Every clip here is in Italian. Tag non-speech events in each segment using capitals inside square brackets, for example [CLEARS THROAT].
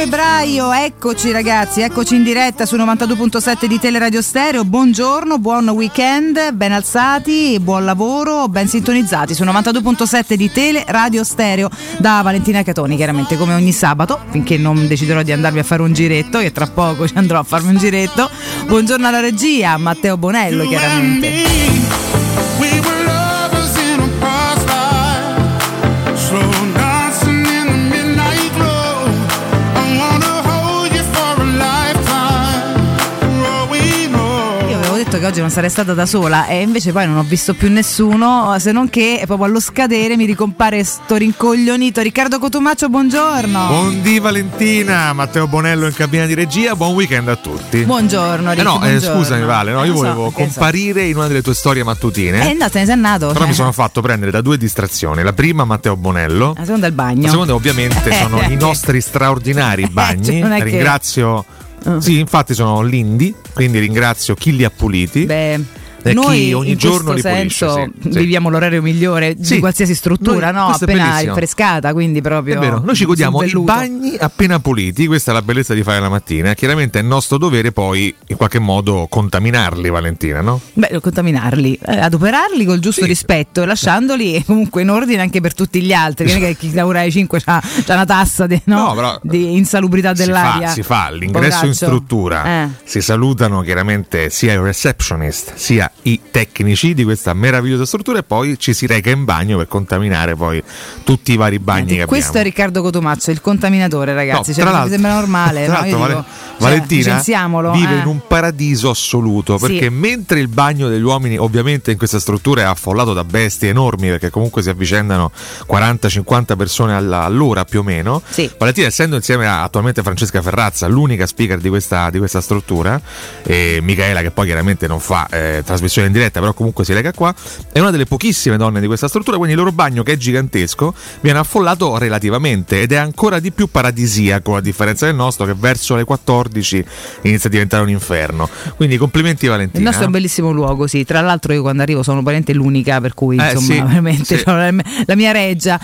Febbraio, eccoci ragazzi, eccoci in diretta su 92.7 di Teleradio Stereo. Buongiorno, buon weekend, ben alzati, buon lavoro, ben sintonizzati su 92.7 di Teleradio Stereo da Valentina Catoni, chiaramente come ogni sabato, finché non deciderò di andarvi a fare un giretto, che tra poco ci andrò a farmi un giretto. Buongiorno alla regia, Matteo Bonello chiaramente. Oggi non sarei stata da sola e invece poi non ho visto più nessuno se non che proprio allo scadere mi ricompare sto rincoglionito. Riccardo Cotumaccio buongiorno. Buondì Valentina Matteo Bonello in cabina di regia buon weekend a tutti. Buongiorno Riccardo eh no, eh, buongiorno. Eh, scusami Vale no, io so, volevo comparire so. in una delle tue storie mattutine. Eh no te ne sei andato però mi sono fatto prendere da due distrazioni la prima Matteo Bonello la seconda il bagno. la seconda ovviamente [LAUGHS] sono i nostri straordinari bagni. [LAUGHS] Cioè, ringrazio Sì, infatti sono l'Indy, quindi ringrazio chi li ha puliti. Beh. E Noi ogni in giorno questo senso sì, viviamo sì. l'orario migliore sì. di qualsiasi struttura, Noi, no? appena rinfrescata, quindi proprio. È vero, noi ci godiamo i bagni appena puliti, questa è la bellezza di fare la mattina. Chiaramente è nostro dovere poi in qualche modo contaminarli, Valentina, no? Beh, contaminarli, eh, adoperarli col giusto rispetto, lasciandoli [LAUGHS] comunque in ordine anche per tutti gli altri. Non è che chi lavora ai 5 ha una tassa di, no? No, però, di insalubrità dell'aria. Si fa, si fa. l'ingresso Poveraccio. in struttura, eh. si salutano chiaramente sia il receptionist sia i tecnici di questa meravigliosa struttura e poi ci si reca in bagno per contaminare poi tutti i vari bagni che questo abbiamo. è Riccardo Cotomazzo, il contaminatore ragazzi, no, cioè, mi sembra normale. [LAUGHS] No? dico, vale, cioè, Valentina vive eh. in un paradiso assoluto perché sì. mentre il bagno degli uomini ovviamente in questa struttura è affollato da bestie enormi perché comunque si avvicendano 40-50 persone all'ora più o meno, sì. Valentina essendo insieme a attualmente Francesca Ferrazza l'unica speaker di questa, di questa struttura e Michaela che poi chiaramente non fa eh, trasmissione in diretta, però comunque si lega qua. È una delle pochissime donne di questa struttura, quindi il loro bagno, che è gigantesco, viene affollato relativamente ed è ancora di più paradisiaco, a differenza del nostro, che verso le 14 inizia a diventare un inferno. Quindi complimenti, Valentina. Il nostro è un bellissimo luogo, sì. Tra l'altro, io quando arrivo sono parente l'unica, per cui eh, insomma, sì, [LAUGHS] veramente sì. [LAUGHS] la mia reggia.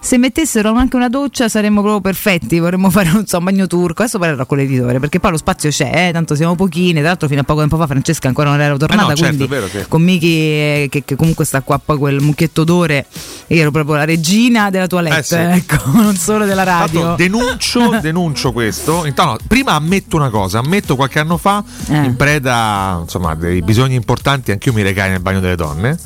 se mettessero anche una doccia saremmo proprio perfetti. Vorremmo fare un, so, un bagno turco. Adesso parlerò con l'editore perché poi lo spazio c'è, eh, tanto siamo pochine. Tra l'altro, fino a poco tempo fa Francesca ancora non era tornata. Eh no, certo, vero, sì. con Miki eh, che, che, comunque sta qua poi quel mucchietto d'ore io ero proprio la regina della toilette eh sì. ecco [LAUGHS] non solo della radio Fatto, denuncio, [LAUGHS] denuncio questo Intanto, no, prima ammetto una cosa ammetto qualche anno fa eh. in preda insomma dei bisogni importanti anch'io mi recai nel bagno delle donne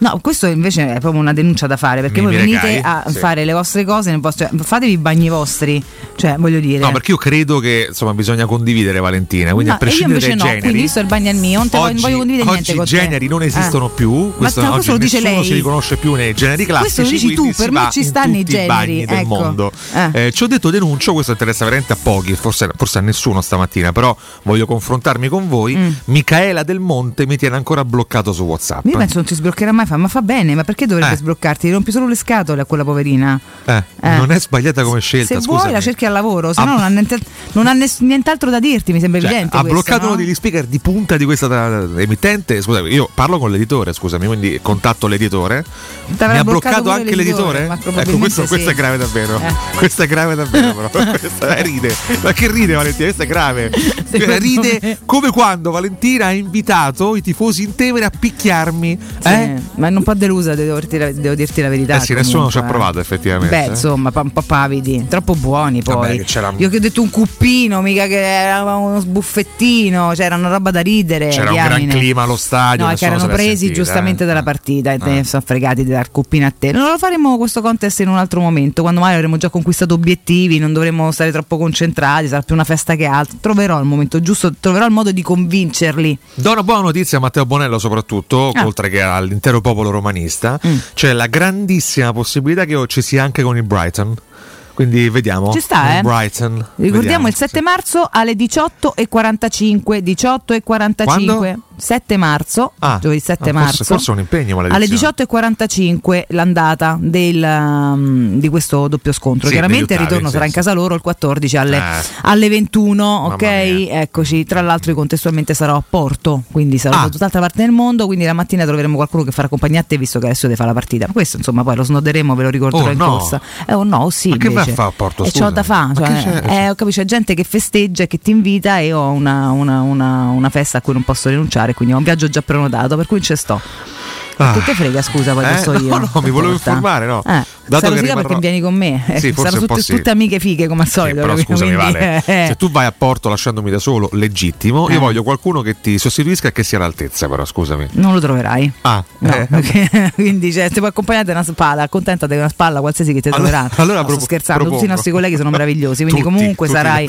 No, questo invece è proprio una denuncia da fare perché Mi voi venite a sì. fare le vostre cose, vostro, cioè, fatevi i bagni vostri, cioè voglio dire. No, perché io credo che insomma bisogna condividere Valentina, quindi no, a prescindere dai no, generi. Quindi visto il bagno il mio, non, oggi, voglio condividere niente con te. I generi non esistono eh. più, questo, Ma questo lo dice lei. si riconosce più nei generi classici. Questo lo dici tu, per me ci stanno i generi ecco. del mondo. Eh. Eh, ci ho detto denuncio, questo interessa veramente a pochi, forse, forse, a nessuno stamattina, però voglio confrontarmi con voi. Mm. Micaela Del Monte mi tiene ancora bloccato su WhatsApp. Io penso non ti sbloccherà mai, ma fa bene, ma perché dovrebbe eh. sbloccarti? Rompi solo le scatole a quella poverina. Eh, eh. Non è sbagliata come scelta. Se scusami. vuoi la cerchi al lavoro, se no non ha, niente, non ha ness- nient'altro da dirti, mi sembra cioè, evidente. Ha questo, bloccato no? uno degli speaker di punta di questa emittente. Scusami, io parlo con l'editore, scusami, quindi contatto l'editore. T'avrà Mi ha bloccato anche l'editore? l'editore? Ecco, questo, sì. questo, è grave davvero. Eh. Questo è grave davvero, però. [LAUGHS] questa ride. Ma che ride Valentina? Questo è grave. [LAUGHS] ride me. come quando Valentina ha invitato i tifosi in Tevere a picchiarmi. Sì, eh? Ma non un po' delusa, devo dirti, la, devo dirti la verità. Eh sì, nessuno ci ha provato effettivamente. Beh, insomma, un po' pavidi, troppo buoni poi. Vabbè, Io che ho detto un cuppino, mica che era uno sbuffettino, c'era una roba da ridere. C'era diamine. un gran clima allo stadio. No, che erano presi sentita, giustamente eh? dalla partita e eh. sono fregati di dar cuppino a te. Non lo faremo questo contest in un altro momento, quando magari avremo già conquistato obiettivi, non dovremo stare troppo concentrati, sarà più una festa che altro. Troverò il momento giusto, troverò il modo di convincerli. Do una buona notizia a Matteo Bonello soprattutto, ah. oltre che all'intero popolo romanista, mm. c'è la grandissima possibilità che ci sia anche con il Brighton. Quindi vediamo. Ci sta, eh? Brighton. Ricordiamo vediamo, il 7 sì. marzo alle 18.45. 18.45. Quando? 7 marzo, ah, giovedì 7 ah, marzo. Forse, forse un impegno alle 18.45 l'andata del, um, di questo doppio scontro. Sì, Chiaramente il ritorno sarà in casa loro il 14 alle, eh. alle 21. Ok, eccoci. Tra l'altro, io contestualmente sarò a Porto, quindi sarò ah. da tutt'altra parte del mondo. Quindi la mattina troveremo qualcuno che farà compagnia a te, visto che adesso deve fare la partita. Ma questo, insomma, poi lo snoderemo, ve lo ricorderò oh, in no. corsa. Eh, oh no, sì. Ma invece. che vai a fare a Porto? E c'ho da fare. Cioè, eh, ho capito, c'è gente che festeggia e che ti invita e ho una, una, una, una festa a cui non posso rinunciare, quindi ho un viaggio già prenotato, per cui ci sto. Ah. Che te frega, scusa, poi eh? so io. No, no, mi volevo informare, no. Eh. Dato Sarò che rimarrò... perché vieni con me. Sì, Saranno tutte, sì. tutte, amiche fighe come al solito. Sì, però scusami, quindi, vale. Eh. Se tu vai a Porto lasciandomi da solo, legittimo. Io eh. voglio qualcuno che ti sostituisca e che sia all'altezza, però scusami. Non lo troverai. Ah, no, eh. [LAUGHS] perché, quindi cioè, ti puoi accompagnare da una spalla, accontenta di una spalla qualsiasi che ti troverà. Allora, sto scherzando, propongo. tutti i nostri colleghi sono [LAUGHS] meravigliosi, quindi tutti, comunque tutti sarai.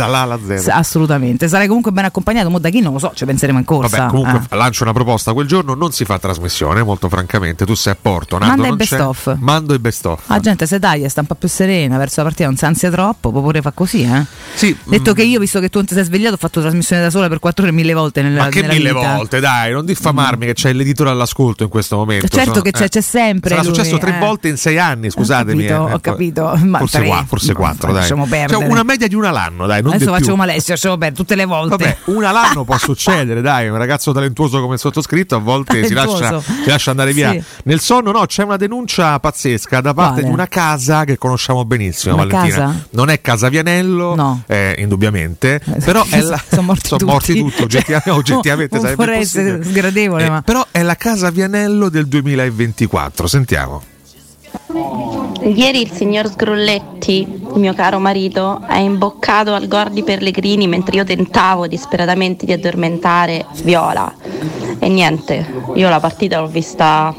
Assolutamente, sarai comunque ben accompagnato, mo da chi non lo so, ci penseremo in corsa. Vabbè, comunque eh. lancio una proposta, quel giorno non si fa trasmissione, molto francamente, tu sei a Porto, Nando Manda il best of. Mando il best of. La gente se taglia, sta un po' più serena verso la partita, non si ansia troppo, può pure fa così, eh? Sì. Detto mm. che io, visto che tu non ti sei svegliato, ho fatto trasmissione da sola per quattro ore mille volte nella Ma che mille vita. volte, dai, non diffamarmi mm. che c'è l'editore all'ascolto in questo momento. Certo Sono, che c'è, eh. c'è sempre. Sarà lui, successo tre eh. volte in sei anni, scusatemi. Ho capito, eh. ho capito. Ma forse, qua, forse quattro, dai. Cioè, una media di una l'anno, dai. Non Adesso facciamo più. malessere, lasciamo perdere tutte le volte. Vabbè, una l'anno può [LAUGHS] succedere, dai. Un ragazzo talentuoso come il sottoscritto a volte si lascia, si lascia, andare via. Sì. Nel sonno, no, c'è una denuncia pazzesca da parte Quale? di una casa che conosciamo benissimo, Una Valentina. casa? Non è Casa Vianello, No. eh, indubbiamente, Eh, però è [LAUGHS] la... sono morti sono tutti. morti tutti, oggettivamente, [LAUGHS] oggettivamente sarebbe essere possibile. sgradevole, Eh, ma- Però è la Casa Vianello del 2024, sentiamo. Ieri il signor Sgrulletti, mio caro marito, ha imboccato al Gordi Pellegrini mentre io tentavo disperatamente di addormentare Viola. E niente, io la partita l'ho vista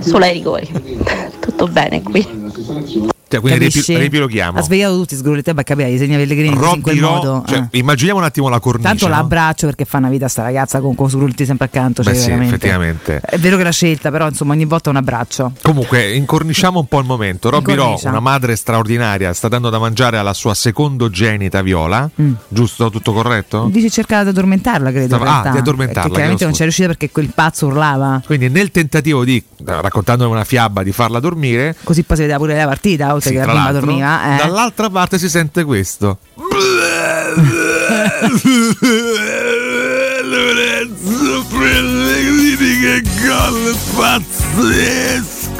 solo ai rigori. [LAUGHS] Tutto bene qui. Cioè, quindi ripi- ripiloghiamo. Ha svegliato tutti sgrulliti, beh, capire, disegna Pellegrini così in quel Ro- modo. cioè, eh. immaginiamo un attimo la cornice. Tanto no? l'abbraccio perché fa una vita sta ragazza con, con Sgrulliti sempre accanto. Beh, cioè, sì, veramente. effettivamente. È vero che l'ha scelta, però insomma ogni volta un abbraccio. Comunque, incorniciamo un po' il momento. Robby Ro, una madre straordinaria, sta dando da mangiare alla sua secondogenita Viola. Mm. Giusto? Tutto corretto? Dice cercava di addormentarla, credo. Stava- ah, di addormentarla, Perché chiaramente non c'è riuscita perché quel pazzo urlava. Quindi, nel tentativo di, raccontandole una fiaba, di farla dormire, Così poi si vedeva pure la partita, oltre sì, che la bimba dormiva. Eh. dall'altra parte si sente questo. [LAUGHS] Lorenzo Pellegrini che gol pazzesco!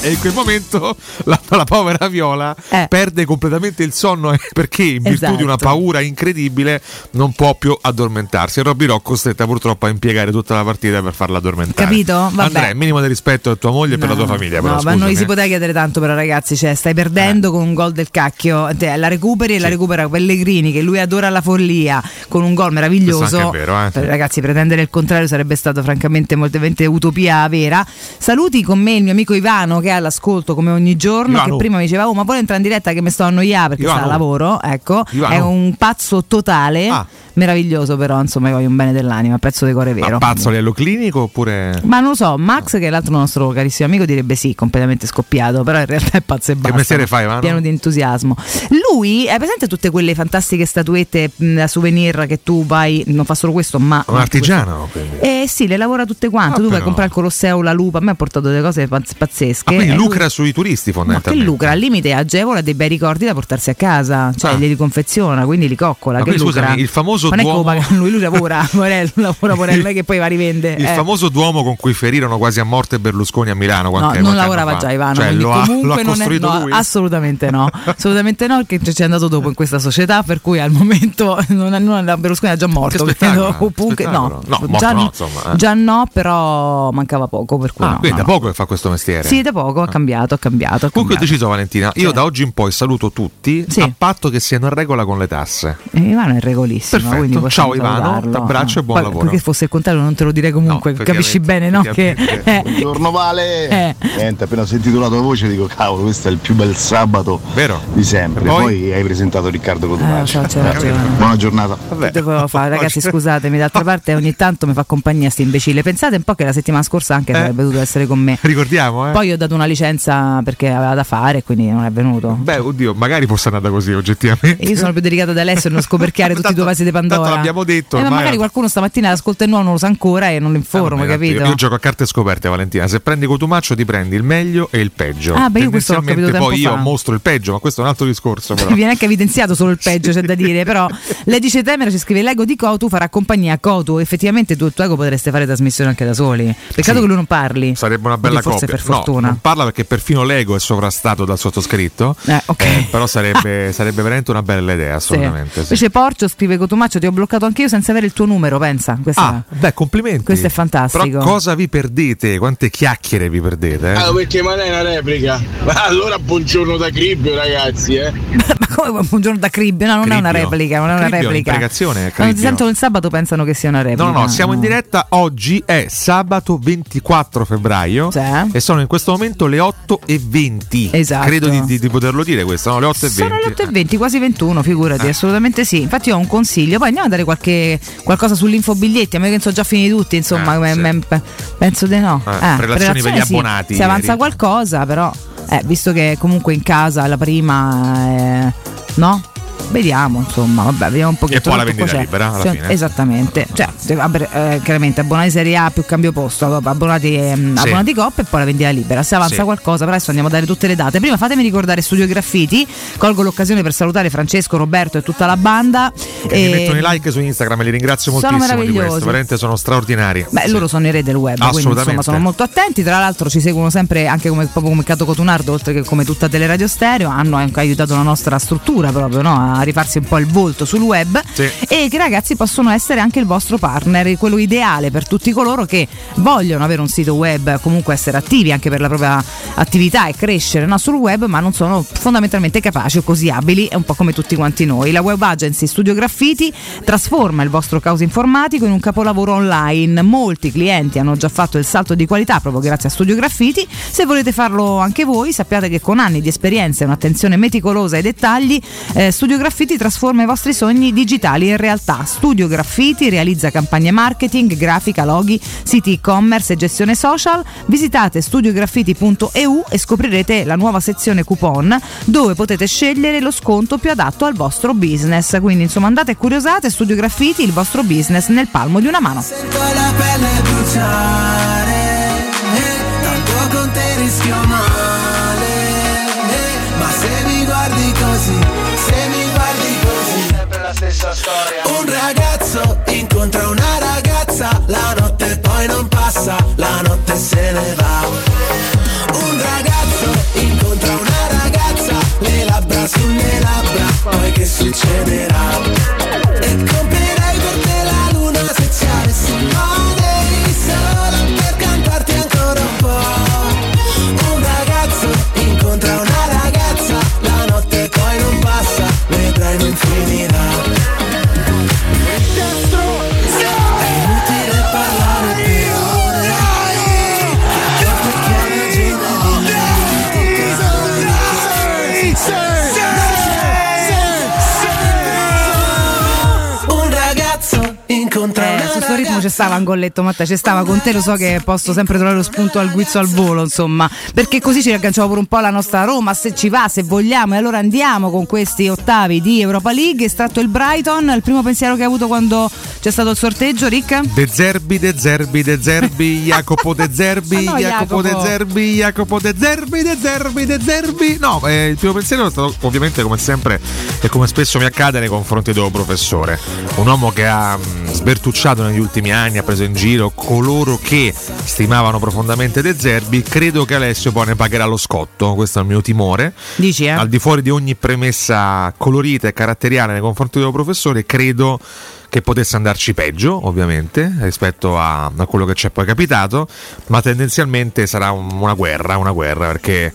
E in quel momento la, la povera Viola Eh. perde completamente il sonno eh, perché in virtù Esatto. di una paura incredibile non può più addormentarsi. E Robby Rock costretta purtroppo a impiegare tutta la partita per farla addormentare. Capito? Vabbè. Andrea, minimo di rispetto per tua moglie e per la tua famiglia. Però, no, ma non gli scusami, si eh. poteva chiedere tanto però ragazzi, cioè stai perdendo con un gol del cacchio, te, la recuperi e la recupera Pellegrini che lui adora la follia con un gol meraviglioso. Vero, eh. Ragazzi, pretendere il contrario sarebbe stato francamente molto utopia vera. Saluti con me il mio amico Ivano che è all'ascolto come ogni giorno, Ivano. che prima mi diceva "Oh, ma vuole entrare in diretta che mi sto a annoiare perché Ivano. sta a lavoro", ecco. Ivano. È un pazzo totale. Ah. Meraviglioso però, insomma, io voglio un bene dell'anima, pezzo di cuore vero. Ma pazzo a livello clinico oppure. Ma non lo so, Max, che è l'altro nostro carissimo amico, direbbe sì, completamente scoppiato, però in realtà è pazzo e basta. mestiere fai, Ivano? Pieno di entusiasmo. Lui, è presente tutte quelle fantastiche statuette mh, da souvenir che tu vai, non fa solo questo, ma... Un artigiano? Eh sì, le lavora tutte quante. Ah, tu vai a comprare il Colosseo, la lupa, a me ha portato delle cose pazz- pazzesche. Ah, quindi E lui- lucra sui turisti No, che fondamentalmente. lucra, al limite agevola dei bei ricordi da portarsi a casa, cioè Ah. li confeziona, quindi li coccola. Ma che quindi, lucra. scusami, il famoso non è che Duomo- lo paga lui, lui lavora, [LAUGHS] Morello, lavora Morello, è che poi va a rivende. Il eh. famoso Duomo con cui ferirono quasi a morte Berlusconi a Milano. No, non lavorava già Ivano, Cioè, lo ha, comunque lo ha non è, no, lui. assolutamente no, [LAUGHS] assolutamente no, perché ci è andato dopo in questa società, per cui al momento [LAUGHS] non, è- non, Berlusconi è già morto, Che credo, che no. No, già, no, insomma, eh. già no, però mancava poco, per cui Ah, quindi da poco che fa questo mestiere. Sì, da poco, ha cambiato, ha cambiato. ha Comunque ho deciso Valentina, io Sì. da oggi in poi saluto tutti Sì. a patto che siano in regola con le tasse. Eh, Ivano è regolissimo, Perfetto. Quindi possiamo Ciao, Ivano, salutarlo. t'abbraccio e buon Poi, lavoro. Perché fosse il contrario non te lo direi comunque, No, capisci bene, no? Che, eh, [LAUGHS] Buongiorno Vale! Eh. Niente, appena ho sentito la tua voce dico cavolo, questo è il più bel sabato Vero? di sempre. Poi? Poi? hai presentato Riccardo Cotumaccio. so, c'è ragione. Buona giornata. Vabbè. Che dovevo fare? Ragazzi, scusatemi, d'altra [LAUGHS] parte ogni tanto mi fa compagnia sti imbecille. Pensate un po' che la settimana scorsa anche Eh. sarebbe dovuto essere con me. Ricordiamo, eh? Poi ho dato una licenza perché aveva da fare, quindi non è venuto. Beh, oddio, magari fosse andata così oggettivamente. Io sono più delicata da Alessio e non scoperchiare [LAUGHS] tutti i tuoi vasi di Tanto Pandora. l'abbiamo detto. Eh, ma magari qualcuno stamattina l'ascolta il nuovo non lo sa ancora e non lo informa, eh, capito? Io, io gioco a carte scoperte, Valentina. Se prendi Cotumaccio ti prendi il meglio e il peggio. Ah, beh, io questo l'ho capito poi fa. io mostro il peggio, ma questo è un altro discorso. Però. [LAUGHS] Viene anche evidenziato solo il peggio, [LAUGHS] c'è da dire. Però lei dice Temera ci scrive l'ego di Cotu farà compagnia a Cotu. Effettivamente tu e tuo ego potreste fare trasmissione anche da soli. Peccato Sì. che lui non parli. Sarebbe una bella Forse coppia. per fortuna. No, non parla perché perfino l'ego è sovrastato dal sottoscritto. Eh, ok. Eh, però sarebbe, [LAUGHS] sarebbe veramente una bella idea, assolutamente. Sì. Invece Porcio scrive Cotumaccio ti ho bloccato anche io senza avere il tuo numero, pensa. Questa- Ah, beh, complimenti. Questo è fantastico. Però cosa vi perdete? Quante chiacchiere vi perdete? Eh? Ah, perché ma non è una replica? Ma allora buongiorno da Cribbio ragazzi, eh. [LAUGHS] Ma come buongiorno da Cribbio? No, non è una Cribbio. replica, non è una Cribbio, replica. imprecazione, Quando ti Cribbio. sentono il sabato pensano che sia una replica. No, no, no, siamo in diretta. Oggi è sabato 24 febbraio Sì. e sono in questo momento le 8 e 20. Esatto. Credo di, di- di poterlo dire questo, no? Le 8 e 20. Sono le 8 e 20, quasi 21, figurati, Eh. assolutamente sì. Infatti ho un consiglio, poi andiamo a dare qualche, qualcosa sull'info biglietti, a me che sono già finiti tutti, insomma, Eh, me- sì. me- penso di no. Eh, prelazioni per gli sì, abbonati Se avanza qualcosa, però, eh, visto che comunque in casa la prima, no? Vediamo, insomma, vabbè, vediamo un pochettino. E poi la vendita c'è. libera, alla fine. Esattamente, cioè, eh, chiaramente abbonati Serie A più cambio posto, abbonati, ehm, Sì. abbonati Coppa e poi la vendita libera. Se avanza Sì. qualcosa, però adesso andiamo a dare tutte le date. Prima fatemi ricordare Studio Graffiti, colgo l'occasione per salutare Francesco, Roberto e tutta la banda. Che mi E- mettono i like su Instagram e li ringrazio Sono moltissimo di questo, veramente sono straordinari. Beh, Sì. loro sono i re del web, quindi Assolutamente. insomma sono molto attenti. Tra l'altro ci seguono sempre anche come, proprio come Cato Cotunardo, oltre che come tutta Teleradio Stereo. Hanno anche aiutato la nostra struttura proprio no? a rifarsi un po' il volto sul web. Sì. E che ragazzi possono essere anche il vostro partner, quello ideale per tutti coloro che vogliono avere un sito web, comunque essere attivi anche per la propria attività e crescere no? sul web, ma non sono fondamentalmente capaci o così abili, è un po' come tutti quanti noi. La web agency Studio Graffiti trasforma il vostro caos informatico in un capolavoro online. Molti clienti hanno già fatto il salto di qualità proprio grazie a Studio Graffiti. Se volete farlo anche voi, sappiate che con anni di esperienza e un'attenzione meticolosa ai dettagli, eh, Studio Graffiti trasforma i vostri sogni digitali in realtà. Studio Graffiti realizza campagne marketing, grafica, loghi, siti e-commerce e gestione social. Visitate studiograffiti.eu e scoprirete la nuova sezione coupon dove potete scegliere lo sconto più adatto al vostro business. Quindi insomma andate e curiosate Studio Graffiti, il vostro business nel palmo di una mano. Sento la pelle bruciare eh, Tanto con te rischio male stessa storia Un ragazzo incontra una ragazza La notte poi non passa La notte se ne va Un ragazzo incontra una ragazza Le labbra sulle labbra Poi che succederà? Stava Angolletto Matta, c'è stava con te, lo so che posso sempre trovare lo spunto al guizzo al volo, insomma, perché così ci riagganciamo pure un po' alla nostra Roma, se ci va, se vogliamo, e allora andiamo con questi ottavi di Europa League, estratto il Brighton, il primo pensiero che hai avuto quando c'è stato il sorteggio, Rick? De Zerbi, De Zerbi, De Zerbi, [LAUGHS] Jacopo De Zerbi, Ma no, Jacopo De. Zerbi, Jacopo De Zerbi, De Zerbi, De Zerbi. No, eh, il primo pensiero è stato ovviamente come sempre e come spesso mi accade nei confronti del professore. Un uomo che ha mh, sbertucciato negli ultimi anni, ha preso in giro coloro che stimavano profondamente De Zerbi. Credo che Alessio poi ne pagherà lo scotto, questo è il mio timore. Dici, eh? Al di fuori di ogni premessa colorita e caratteriale nei confronti del professore, credo che potesse andarci peggio, ovviamente, rispetto a, a quello che ci è poi capitato, ma tendenzialmente sarà un- una guerra, una guerra, perché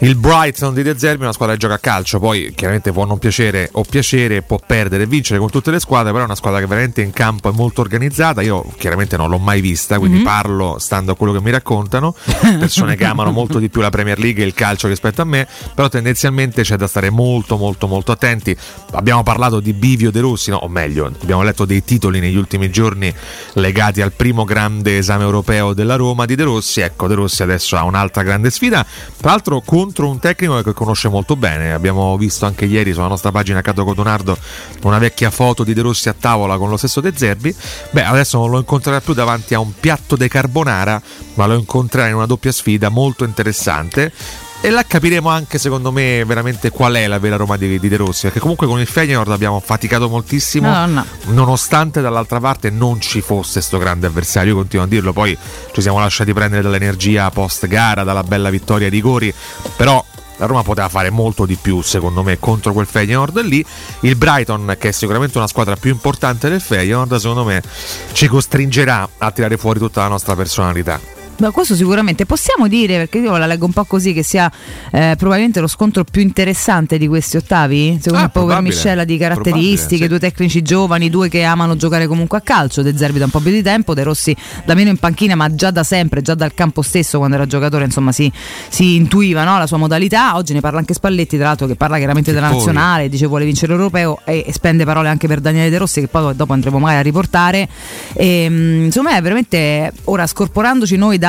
il Brighton di De Zerbi è una squadra che gioca a calcio, poi chiaramente può non piacere o piacere, può perdere e vincere con tutte le squadre, però è una squadra che veramente in campo è molto organizzata. Io chiaramente non l'ho mai vista, quindi parlo stando a quello che mi raccontano. Persone che amano molto di più la Premier League e il calcio rispetto a me, però tendenzialmente c'è da stare molto molto molto attenti. Abbiamo parlato di Bivio De Rossi, no, o meglio, abbiamo letto dei titoli negli ultimi giorni legati al primo grande esame europeo della Roma di De Rossi. Ecco, De Rossi adesso ha un'altra grande sfida, tra l'altro contro contro un tecnico che conosce molto bene. Abbiamo visto anche ieri sulla nostra pagina Cato Codonardo una vecchia foto di De Rossi a tavola con lo stesso De Zerbi. Beh, adesso non lo incontrerà più davanti a un piatto de carbonara, ma lo incontrerà in una doppia sfida molto interessante e là capiremo anche secondo me veramente qual è la vera Roma di, di De Rossi perché comunque con il Feyenoord abbiamo faticato moltissimo no, no. nonostante dall'altra parte non ci fosse questo grande avversario io continuo a dirlo poi ci siamo lasciati prendere dall'energia post gara dalla bella vittoria ai rigori però la Roma poteva fare molto di più secondo me contro quel Feyenoord lì il Brighton che è sicuramente una squadra più importante del Feyenoord secondo me ci costringerà a tirare fuori tutta la nostra personalità Beh, questo sicuramente possiamo dire, perché io la leggo un po' così, che sia eh, probabilmente lo scontro più interessante di questi ottavi? Secondo Ah, me, per miscela di caratteristiche, sì. due tecnici giovani, due che amano giocare comunque a calcio. De Zerbi da un po' più di tempo, De Rossi da meno in panchina, ma già da sempre, già dal campo stesso, quando era giocatore, insomma, si, si intuiva no, la sua modalità. Oggi ne parla anche Spalletti, tra l'altro, che parla chiaramente della poi- nazionale, dice vuole vincere l'europeo e, e spende parole anche per Daniele De Rossi, che poi dopo andremo magari a riportare. E, mh, insomma, è veramente ora scorporandoci noi da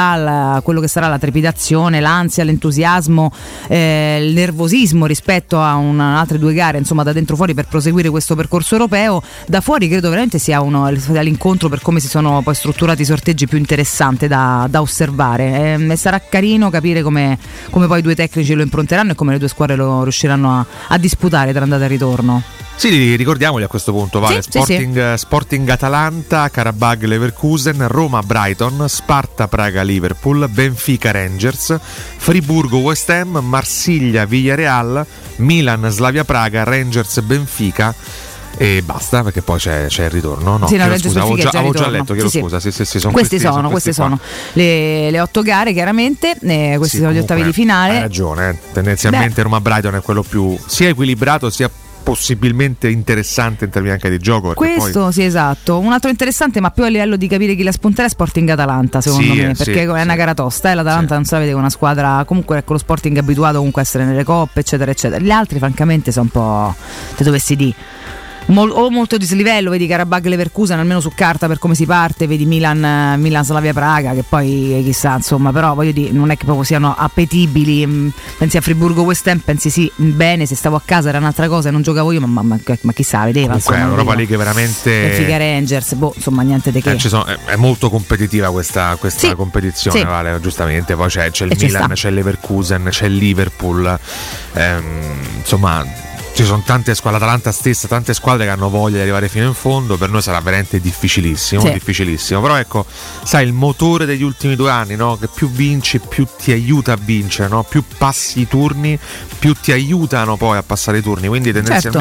quello che sarà la trepidazione, l'ansia, l'entusiasmo, eh, il nervosismo rispetto a un- altre due gare, insomma, da dentro fuori per proseguire questo percorso europeo. Da fuori credo veramente sia uno, l'incontro per come si sono poi strutturati i sorteggi più interessante da, da osservare. Ehm, E, sarà carino capire come, come poi i due tecnici lo impronteranno e come le due squadre lo riusciranno a, a disputare tra andata e ritorno. Sì, ricordiamoli a questo punto, Vale. Sì, sì, Sporting, Sporting Atalanta, Karabag Leverkusen, Roma Brighton, Sparta Praga Liverpool, Benfica Rangers, Friburgo West Ham, Marsiglia Villarreal, Milan Slavia Praga, Rangers Benfica. E basta perché poi c'è, c'è il ritorno. No, Sì, no, scusa, avevo già, avevo già letto, chiedo Sì, scusa. Sì, sì, sì, sono questi questi, sono, queste qua. sono le, le otto gare chiaramente, eh, questi sono gli ottavi di finale. Hai ragione, eh. tendenzialmente Roma Brighton è quello più sia equilibrato sia possibilmente interessante in termini anche di gioco. Questo poi- sì, esatto. Un altro interessante, ma più a livello di capire chi la spunterà è Sporting Atalanta, secondo Sì, me. sì, Perché è una sì. gara tosta. E l'Atalanta Sì. non sa vede con una squadra. Comunque, ecco, lo Sporting è abituato comunque a essere nelle coppe, eccetera, eccetera. Gli altri, francamente, sono un po'. Te dovessi dire. Mol- o molto dislivello, vedi Karabag Leverkusen almeno su carta per come si parte, vedi Milan, eh, Milan Slavia Praga che poi eh, chissà insomma, però voglio dire non è che proprio siano appetibili, mm, pensi a Friburgo West Ham, pensi sì, bene, se stavo a casa era un'altra cosa e non giocavo io, ma, ma, ma, ma chissà, vedeva Comunque è insomma, un'Europa vediva. League veramente Benfica Rangers, boh, insomma niente di che. Eh, sono- è, è molto competitiva questa, questa Sì, competizione, sì. Vale, giustamente. Poi c'è, c'è il E Milan, c'è Leverkusen, c'è il Liverpool. Ehm, insomma, ci sono tante squadre, l'Atalanta stessa, tante squadre che hanno voglia di arrivare fino in fondo. Per noi sarà veramente difficilissimo, Sì. difficilissimo. Però ecco, sai, il motore degli ultimi due anni, no? che più vinci, più ti aiuta a vincere, no? più passi i turni, più ti aiutano poi a passare i turni. Quindi Certo.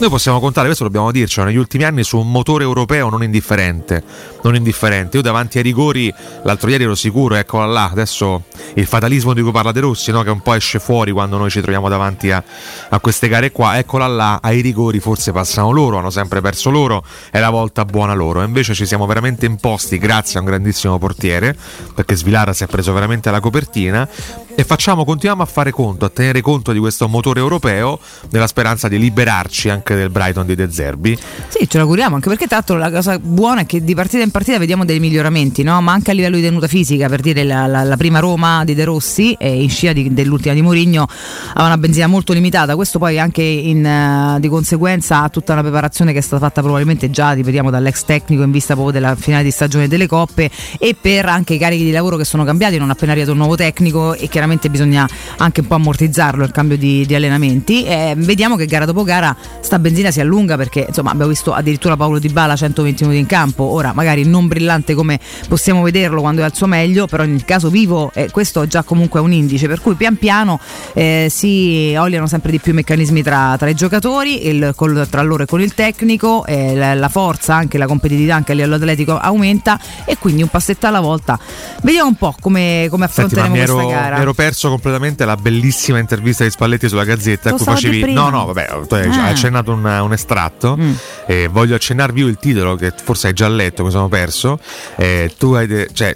Noi possiamo contare, questo dobbiamo dircelo, negli ultimi anni su un motore europeo non indifferente. Non indifferente. Io davanti ai rigori, l'altro ieri ero sicuro, eccola là, adesso il fatalismo di cui parla De Rossi, no? che un po' esce fuori quando noi ci troviamo davanti a, a queste gare qua, eccola là, ai rigori forse passano loro, hanno sempre perso loro, è la volta buona loro. E invece ci siamo veramente imposti grazie a un grandissimo portiere, perché Svilara si è preso veramente la copertina, e facciamo, continuiamo a fare conto, a tenere conto di questo motore europeo, nella speranza di liberarci anche del Brighton di De Zerbi. Sì, ce l'auguriamo, anche perché tra l'altro la cosa buona è che di partita in partita vediamo dei miglioramenti, no? ma anche a livello di tenuta fisica, per dire la, la- la prima Roma di De Rossi e in scia di- dell'ultima di Mourinho ha una benzina molto limitata, questo poi anche in, eh, di conseguenza ha tutta una preparazione che è stata fatta probabilmente già, ripetiamo, dall'ex tecnico in vista proprio della finale di stagione delle coppe e per anche i carichi di lavoro che sono cambiati, non appena arrivato un nuovo tecnico e chiaramente bisogna anche un po' ammortizzarlo il cambio di, di allenamenti. Eh, vediamo che gara dopo gara sta benzina si allunga perché insomma abbiamo visto addirittura Paolo Di Bala 120 minuti in campo, ora magari non brillante come possiamo vederlo quando è al suo meglio, però nel caso vivo eh, questo è già comunque un indice, per cui pian piano eh, si oliano sempre di più i meccanismi tra, tra i giocatori, il- col- tra loro e con il tecnico, eh, la, la forza, anche la competitività anche a livello atletico aumenta e quindi un passetto alla volta. Vediamo un po' come, come Senti, affronteremo mi ero, questa gara. mi ero perso completamente la bellissima intervista di Spalletti sulla Gazzetta Lo a cui facevi. No, no, vabbè, tu hai Ah. hai accennato un, un estratto. Mm. Eh, voglio accennarvi io il titolo che forse hai già letto, mi sono perso. Eh, tu hai cioè,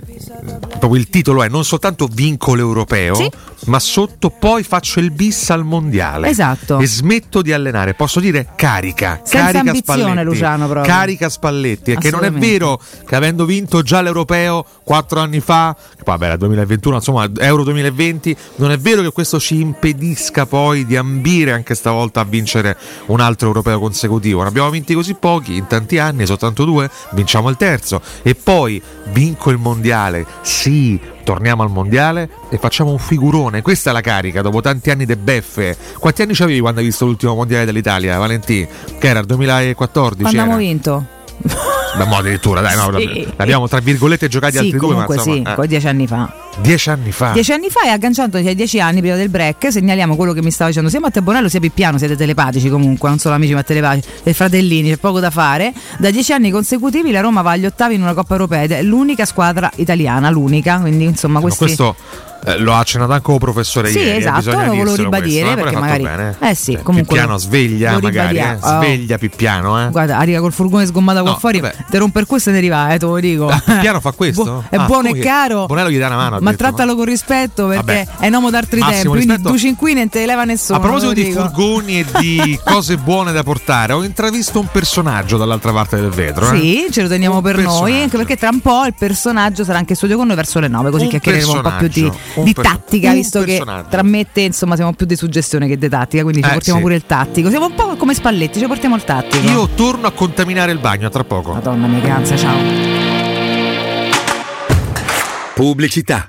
proprio il titolo è non soltanto vincolo europeo, Sì. ma sotto poi faccio il bis al mondiale. Esatto. E smetto di allenare. Posso dire carica. Senza carica Spalletti. Luciano, proprio. Carica Spalletti. E che non è vero che avendo vinto già l'europeo quattro anni fa, vabbè, era 2021, insomma, Euro 2020, non è vero che questo ci impedisca poi di ambire anche stavolta a vincere un altro europeo consecutivo. Ne abbiamo vinti così pochi in tanti anni, soltanto due, vinciamo il terzo. E poi vinco il mondiale. Sì, torniamo al mondiale e facciamo un figurone. Questa è la carica dopo tanti anni di beffe. Quanti anni c'avevi quando hai visto l'ultimo mondiale dell'Italia, Valentì? Che era il 2014? Quando abbiamo vinto? Beh, mo addirittura, dai, no, [LAUGHS] Sì. l'abbiamo tra virgolette giocati sì, altri due, ma comunque insomma, sì, eh, dieci anni fa. Dieci anni fa. Dieci anni fa e agganciandoci ai dieci anni prima del break, segnaliamo quello che mi stava dicendo sia Matteo Bonello sia Pippiano, siete telepatici comunque, non solo amici ma telepatici, e fratellini, c'è poco da fare. Da dieci anni consecutivi la Roma va agli ottavi in una Coppa Europea ed è l'unica squadra italiana, l'unica, quindi insomma questi... questo eh, lo ha accennato anche il professore Sì, ieri. eh, esatto, lo volevo ribadire questo, eh, perché magari- bene. eh sì, Cioè, comunque Pippiano sveglia, magari. eh. Oh. Sveglia Pippiano, eh. Guarda, arriva col furgone sgommato qua No, fuori, vabbè. te romper questo e ne arriva, eh, te lo dico. Ah, Pippiano fa questo? [LAUGHS] Bu- è Ah, buono e caro. Bonello gli dà una mano, Ma detto, trattalo con rispetto perché Vabbè. è un uomo d'altri Massimo tempi. Quindi due cinquini non te le leva nessuno. A proposito di dico. furgoni e di [LAUGHS] cose buone da portare, ho intravisto un personaggio dall'altra parte del vetro. eh. Sì, ce lo teniamo Un per noi, anche perché tra un po' il personaggio sarà anche in studio con noi verso le 9, così Un chiacchiereremo un po' più di, di perso- tattica, visto che tra me e te insomma siamo più di suggestione che di tattica, quindi ci Eh, portiamo sì. pure il tattico. Siamo un po' come Spalletti, ci portiamo il tattico. Io torno a contaminare il bagno tra poco. Madonna mia che ansia, ciao. Pubblicità.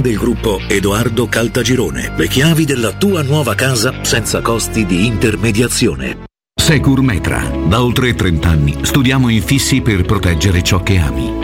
del gruppo Edoardo Caltagirone. Le chiavi della tua nuova casa senza costi di intermediazione. Secur Metra. Da oltre 30 anni studiamo infissi per proteggere ciò che ami.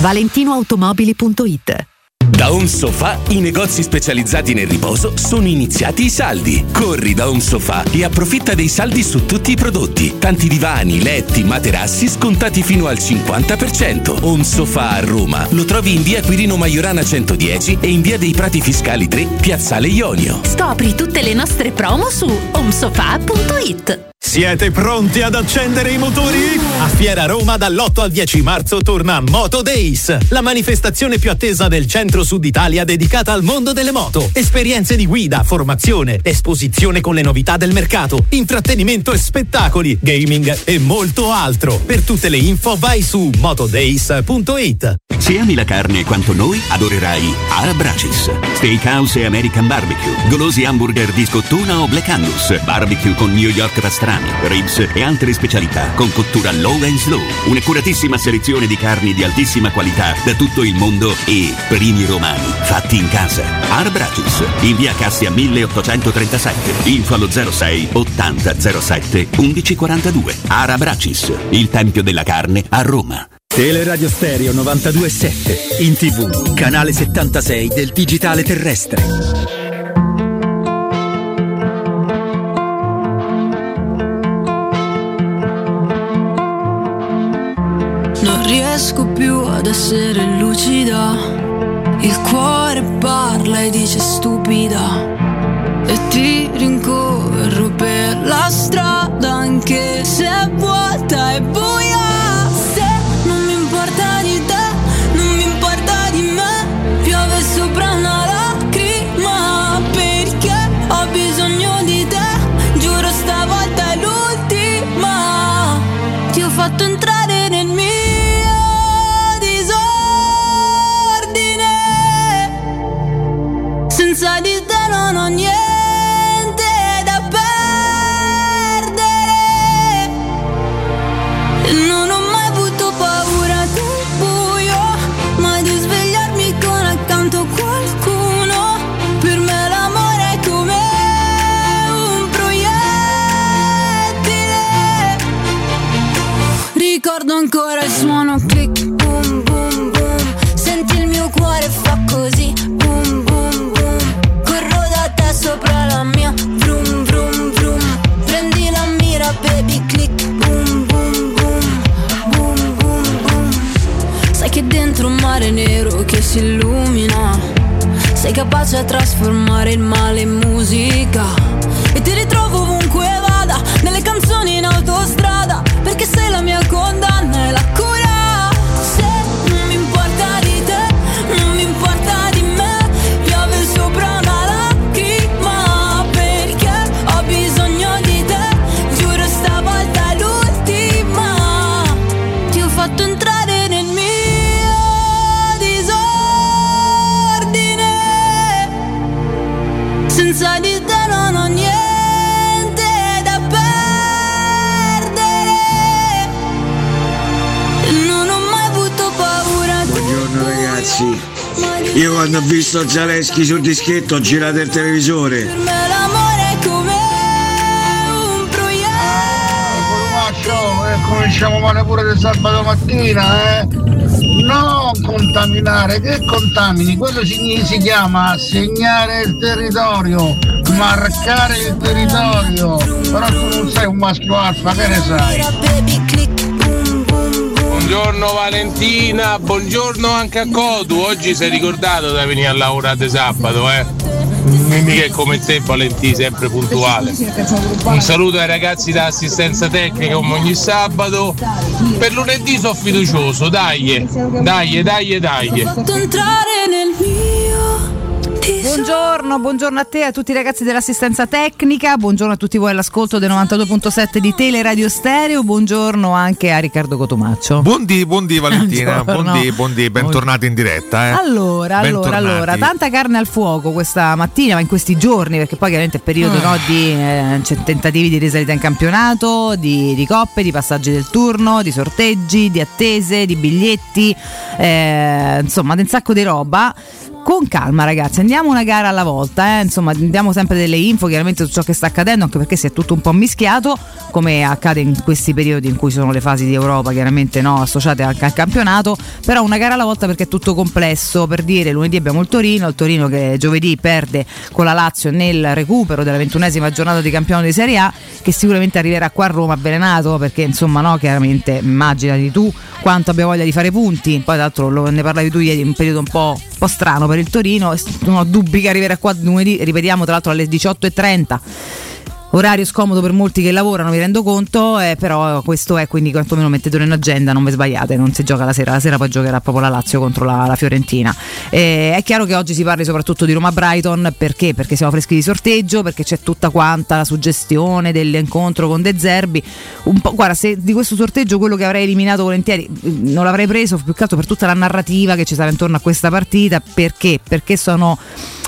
ValentinoAutomobili.it Da Home Sofa i negozi specializzati nel riposo sono iniziati i saldi. Corri da Home Sofa e approfitta dei saldi su tutti i prodotti. Tanti divani, letti, materassi scontati fino al 50%. Home Sofa a Roma. Lo trovi in via Quirino Maiorana 110 e in via dei Prati Fiscali 3, Piazzale Ionio. Scopri tutte le nostre promo su omsofa.it. Siete pronti ad accendere i motori? Fiera Roma dall'8 al 10 marzo torna Moto Days, la manifestazione più attesa del centro-sud Italia dedicata al mondo delle moto. Esperienze di guida, formazione, esposizione con le novità del mercato, intrattenimento e spettacoli, gaming e molto altro. Per tutte le info vai su motodays.it. Se ami la carne quanto noi, adorerai Arab Bracis. Steakhouse e American Barbecue. Golosi hamburger di scottuna o Black Angus. Barbecue con New York pastrami, ribs e altre specialità con cottura low and slow. Un'accuratissima selezione di carni di altissima qualità da tutto il mondo e primi romani fatti in casa. Arab Bracis. In via Cassia 1837. Info allo 06 80 07 1142. Arab Bracis. Il tempio della carne a Roma. Teleradio Stereo 92.7 in tv, canale 76 del digitale terrestre. Non riesco più ad essere lucida. Il cuore parla e dice stupida. Si illumina. Sei capace a trasformare il male in musica. Io quando ho visto Zaleschi sul dischetto ho girato il televisore. me l'amore è come un Colomaccio, e cominciamo male pure di sabato mattina, eh? Non contaminare, che contamini? Quello si, si chiama segnare il territorio, marcare il territorio. Però tu non sei un maschio alfa, che ne sai? Buongiorno Valentina, buongiorno anche a Codu. Oggi sei ricordato da venire a lavorare sabato, eh? Mica è come te Valentina, sempre puntuale. Un saluto ai ragazzi da assistenza tecnica come ogni sabato. Per lunedì sono fiducioso, dai, dai, dai, dai. Buongiorno, buongiorno a te, a tutti i ragazzi dell'assistenza tecnica, buongiorno a tutti voi all'ascolto del 92.7 di Teleradio Stereo, buongiorno anche a Riccardo Cotomaccio. Buondì, buondì Valentina, Buongiorno. buondì, buondì, bentornati in diretta. Eh. Allora, allora, Bentornati. allora, tanta carne al fuoco questa mattina, ma in questi giorni, perché poi chiaramente è periodo Ah. no, di eh, c'è tentativi di risalita in campionato, di, di coppe, di passaggi del turno, di sorteggi, di attese, di biglietti, eh, insomma, di un sacco di roba. Con calma ragazzi, andiamo una gara alla volta, eh? insomma diamo sempre delle info chiaramente su ciò che sta accadendo, anche perché si è tutto un po' mischiato, come accade in questi periodi in cui sono le fasi di Europa, chiaramente no, associate anche al campionato, però una gara alla volta perché è tutto complesso, per dire lunedì abbiamo il Torino, il Torino che giovedì perde con la Lazio nel recupero della ventunesima giornata di campionato di Serie A, che sicuramente arriverà qua a Roma avvelenato, perché insomma no, chiaramente immaginati tu quanto abbia voglia di fare punti, poi tra l'altro ne parlavi tu ieri, un periodo un po', po' strano per il Torino, non ho dubbi che arriverà qua lunedì, ripetiamo tra l'altro alle 18.30 orario scomodo per molti che lavorano, mi rendo conto, eh, però questo è quindi quantomeno mettetelo in agenda, non vi sbagliate, non si gioca la sera, la sera poi giocherà proprio la Lazio contro la, la Fiorentina. Eh, è chiaro che oggi si parli soprattutto di Roma-Brighton, perché? Perché siamo freschi di sorteggio, perché c'è tutta quanta la suggestione dell'incontro con De Zerbi. Un po', guarda, se di questo sorteggio quello che avrei eliminato volentieri non l'avrei preso più che altro per tutta la narrativa che ci sarà intorno a questa partita, perché? Perché sono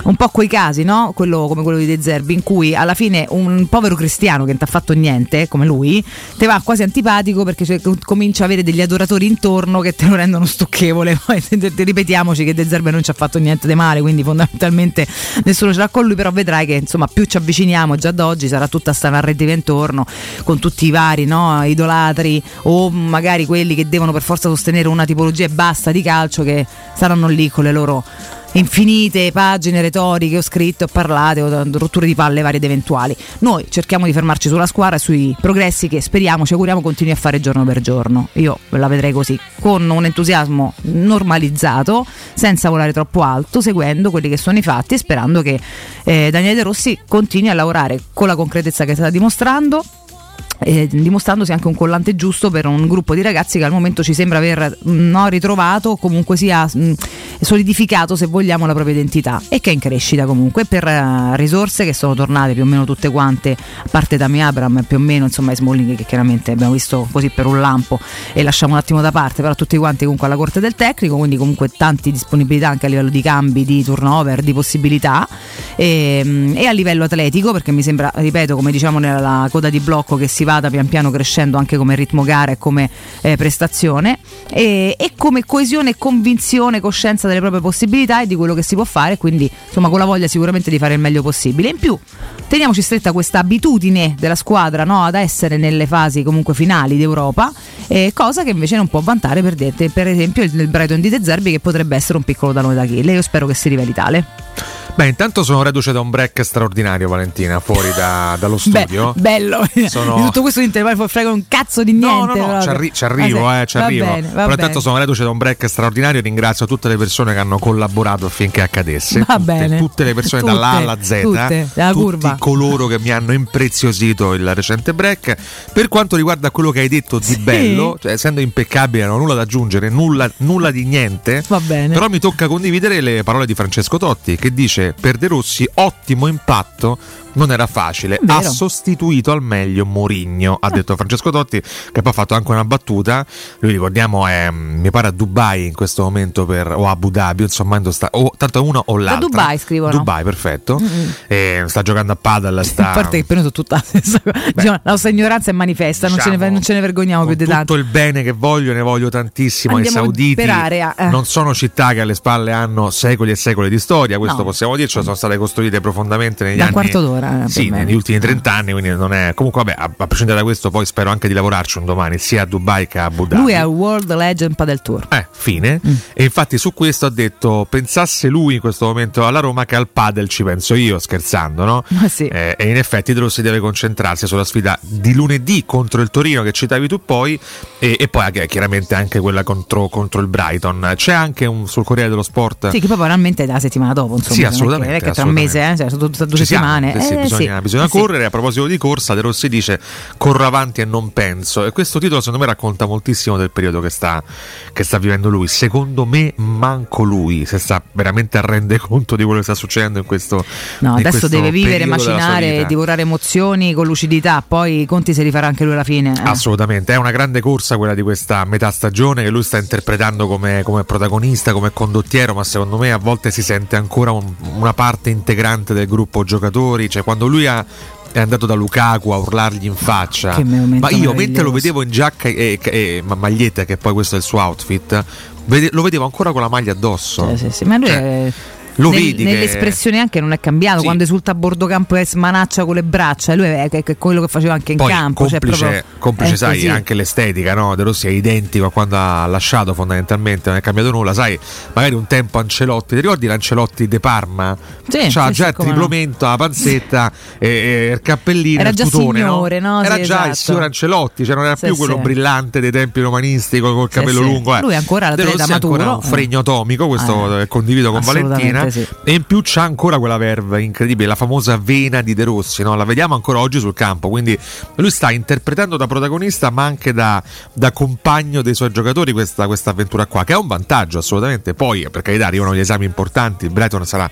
un po' quei casi, no? Quello, come quello di De Zerbi, in cui alla fine un povero cristiano che non ti ha fatto niente, come lui, ti va quasi antipatico perché cioè, comincia a avere degli adoratori intorno che te lo rendono stucchevole. [LAUGHS] Poi ripetiamoci che De Zerbi non ci ha fatto niente di male, quindi fondamentalmente nessuno ce l'ha con lui, però vedrai che insomma più ci avviciniamo già da oggi sarà tutta sta narrativa intorno con tutti i vari no? idolatri o magari quelli che devono per forza sostenere una tipologia e basta di calcio che saranno lì con le loro infinite pagine retoriche ho scritto, ho parlato, ho rotture di palle varie ed eventuali. Noi cerchiamo di fermarci sulla squadra e sui progressi che speriamo, ci auguriamo continui a fare giorno per giorno. Io la vedrei così, con un entusiasmo normalizzato, senza volare troppo alto, seguendo quelli che sono i fatti e sperando che eh, Daniele De Rossi continui a lavorare con la concretezza che sta dimostrando eh, dimostrandosi anche un collante giusto per un gruppo di ragazzi che al momento ci sembra aver mm, no, ritrovato, comunque sia mh, mm, solidificato se vogliamo la propria identità e che è in crescita comunque per uh, risorse che sono tornate più o meno tutte quante, a parte Tami Abram più o meno insomma i Smalling che chiaramente abbiamo visto così per un lampo e lasciamo un attimo da parte, però tutti quanti comunque alla corte del tecnico, quindi comunque tante disponibilità anche a livello di cambi, di turnover, di possibilità e, mm, e a livello atletico perché mi sembra, ripeto, come diciamo nella coda di blocco che si vada pian piano crescendo anche come ritmo gara e come eh, prestazione e, e, come coesione, convinzione, coscienza delle proprie possibilità e di quello che si può fare, quindi insomma con la voglia sicuramente di fare il meglio possibile. In più teniamoci stretta questa abitudine della squadra no, ad essere nelle fasi comunque finali d'Europa, eh, cosa che invece non può vantare per, per esempio il, il Brighton di De Zerbi che potrebbe essere un piccolo talone d'Achille. Io spero che si riveli tale. Beh, intanto sono reduce da un break straordinario, Valentina, fuori da, dallo studio. Beh, bello. Sono... Di [LAUGHS] tutto questo intervallo frega un cazzo di niente. No, no, no, ci, arri- arrivo, ah, eh, ci arrivo. Bene, Però bene. intanto sono reduce da un break straordinario. Ringrazio tutte le persone che hanno collaborato affinché accadesse. Va tutte, bene. tutte le persone tutte, dalla A alla Z. Tutte, tutti curva. coloro che mi hanno impreziosito il recente break. Per quanto riguarda quello che hai detto di sì. bello, cioè, essendo impeccabile, non ho nulla da aggiungere, nulla, nulla di niente. Va bene. Però mi tocca condividere le parole di Francesco Totti che dice per De Rossi ottimo impatto non era facile. Vero. Ha sostituito al meglio Mourinho, ha detto Francesco Totti, che poi ha fatto anche una battuta. Lui ricordiamo è mi pare a Dubai in questo momento per, o Abu Dhabi, insomma, sta, o, tanto uno o l'altro. Da Dubai scrivono. Dubai, perfetto. E sta giocando a padel. Sta... A parte che per noi sono tutta [LAUGHS] cosa. Diciamo, la nostra ignoranza è manifesta, diciamo, non, ce ne, non, ce ne, vergogniamo più di tanto. Tutto il bene che voglio, ne voglio tantissimo. Andiamo I sauditi per area, eh. non sono città che alle spalle hanno secoli e secoli di storia, questo No. possiamo dircelo, sono state costruite profondamente negli Da un anni. quarto d'ora. eh, Sì, me. negli ultimi 30 anni, quindi non è. Comunque, vabbè, a, a prescindere da questo, poi spero anche di lavorarci un domani, sia a Dubai che a Abu Dhabi. Lui è il World Legend Padel Tour. Eh, fine. Mm. E infatti su questo ha detto: pensasse lui in questo momento alla Roma che al padel ci penso io, scherzando, no? Ma sì. Eh, e in effetti De Rossi deve concentrarsi sulla sfida di lunedì contro il Torino che citavi tu poi, e, e poi anche- chiaramente anche quella contro, contro il Brighton. C'è anche un, sul Corriere dello Sport. Sì, che poi veramente è la settimana dopo, insomma. Sì, assolutamente, è che tra un mese, eh, cioè, sono due Ci siamo, settimane. eh sì, Eh, bisogna, sì. bisogna Eh correre. A proposito di corsa, De Rossi dice: Corro avanti e non penso. E questo titolo, secondo me, racconta moltissimo del periodo che sta, che sta vivendo lui. Secondo me, manco lui si sta veramente a rendere conto di quello che sta succedendo in questo No, in adesso questo deve vivere, macinare, divorare emozioni con lucidità. Poi i conti se li farà anche lui alla fine. eh. Assolutamente, è una grande corsa quella di questa metà stagione che lui sta interpretando come, come protagonista, come condottiero, ma secondo me a volte si sente ancora un- una parte integrante del gruppo giocatori, cioè quando lui ha è andato da Lukaku a urlargli in faccia. Ma io mentre lo vedevo in giacca e, e- ma- maglietta, che poi questo è il suo outfit, vede- lo vedevo ancora con la maglia addosso. Sì, sì, sì, ma lui Cioè, è- lo Nel- vedi che- nell'espressione anche non è cambiato. Sì. Quando esulta a bordo campo e smanaccia con le braccia, lui è, è- è quello che faceva anche in Poi campo. cioè complice, proprio- complice è sai, così. anche l'estetica, no? De Rossi è identico a quando ha lasciato fondamentalmente, non è cambiato nulla, sai, magari un tempo Ancelotti, ti ricordi l'Ancelotti De Parma? Sì, C'ha sì, già il come no. triplomento, la panzetta, [LAUGHS] e, e il cappellino, Era il già tutone, signore, no? Era Sì, già il esatto. signor Ancelotti, cioè non era più quello brillante dei tempi romanisti col, col capello lungo. eh. Lui è ancora l'atleta è ancora maturo, un eh. fregno atomico, questo Eh. eh, condivido con Assolutamente Valentina. sì. E in più c'ha ancora quella verve incredibile, la famosa vena di De Rossi, no? la vediamo ancora oggi sul campo. Quindi lui sta interpretando da protagonista, ma anche da, da compagno dei suoi giocatori questa, questa avventura qua, che è un vantaggio assolutamente. Poi, per carità, arrivano gli esami importanti. Il Brighton sarà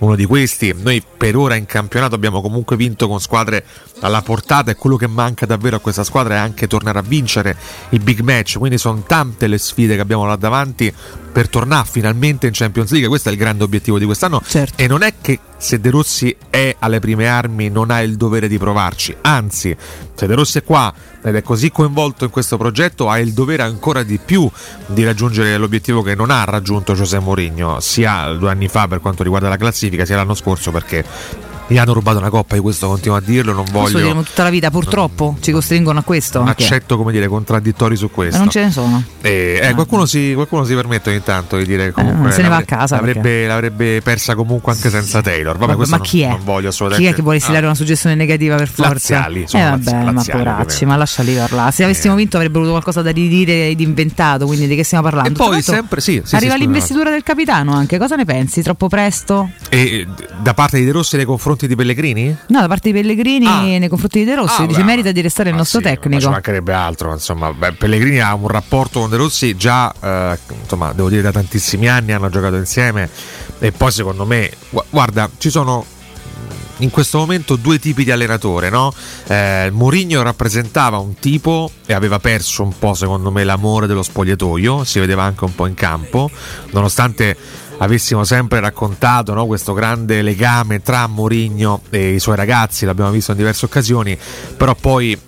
uno di questi. Noi per ora in campionato abbiamo comunque vinto con squadre alla portata e quello che manca davvero a questa squadra è anche tornare a vincere i big match. Quindi sono tante le sfide che abbiamo là davanti per tornare finalmente in Champions League. Questo è il grande obiettivo di quest'anno. E non è che se De Rossi è alle prime armi non ha il dovere di provarci. Anzi, se De Rossi è qua ed è così coinvolto in questo progetto, ha il dovere ancora di più di raggiungere l'obiettivo che non ha raggiunto José Mourinho, sia due anni fa per quanto riguarda la classifica, sia l'anno scorso perché gli hanno rubato una coppa, io questo continuo a dirlo, non voglio... diremo tutta la vita, purtroppo ci costringono a questo. Accetto come dire contraddittori su Ma questo. non ce ne sono. Eh, eh, qualcuno, si, qualcuno si permette ogni tanto di dire comunque Eh, se ne va a casa L'avrebbe, l'avrebbe persa comunque anche senza Taylor. Vabbè, Vabbè, ma non- chi è? Non voglio Chi assolutamente. è che vuole stilare una suggestione negativa per forza? Laziali, eh vabbè, lazi- ma laziali, poracci, ma lasciali parlare. Se avessimo vinto avrebbe avuto qualcosa da ridire e di inventato, quindi di che stiamo parlando? E poi l'altro, sempre- sì, sì, arriva sì, l'investitura del capitano anche, cosa ne pensi? Troppo presto? E eh, da parte di De Rossi nei confronti di Pellegrini? No, da parte di Pellegrini nei confronti di De Rossi, Ah, dice beh, merita di restare il nostro Ma ci tecnico. mancherebbe altro, insomma, beh, Pellegrini ha un rapporto con De Rossi già, eh, insomma, devo dire da tantissimi anni hanno giocato insieme e poi secondo me, gu- guarda, ci sono in questo momento due tipi di allenatore, no? Eh, Mourinho rappresentava un tipo e aveva perso un po', secondo me, l'amore dello spogliatoio, si vedeva anche un po' in campo, nonostante avessimo sempre raccontato no, questo grande legame tra Mourinho e i suoi ragazzi, l'abbiamo visto in diverse occasioni, però poi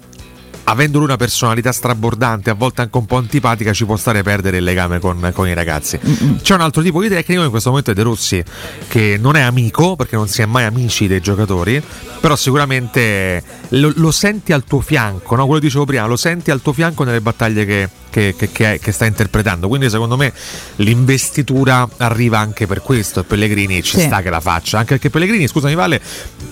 avendo lui una personalità strabordante, a volte anche un po' antipatica, ci può stare perdere il legame con, con i ragazzi. C'è un altro tipo di tecnico, in questo momento è De Rossi, che non è amico, perché non si è mai amici dei giocatori, però sicuramente lo, lo senti al tuo fianco, no? quello che dicevo prima, lo senti al tuo fianco nelle battaglie che, che, che- che- che sta interpretando. Quindi secondo me l'investitura arriva anche per questo e Pellegrini ci Sì. sta che la faccia, anche perché Pellegrini, scusami Vale,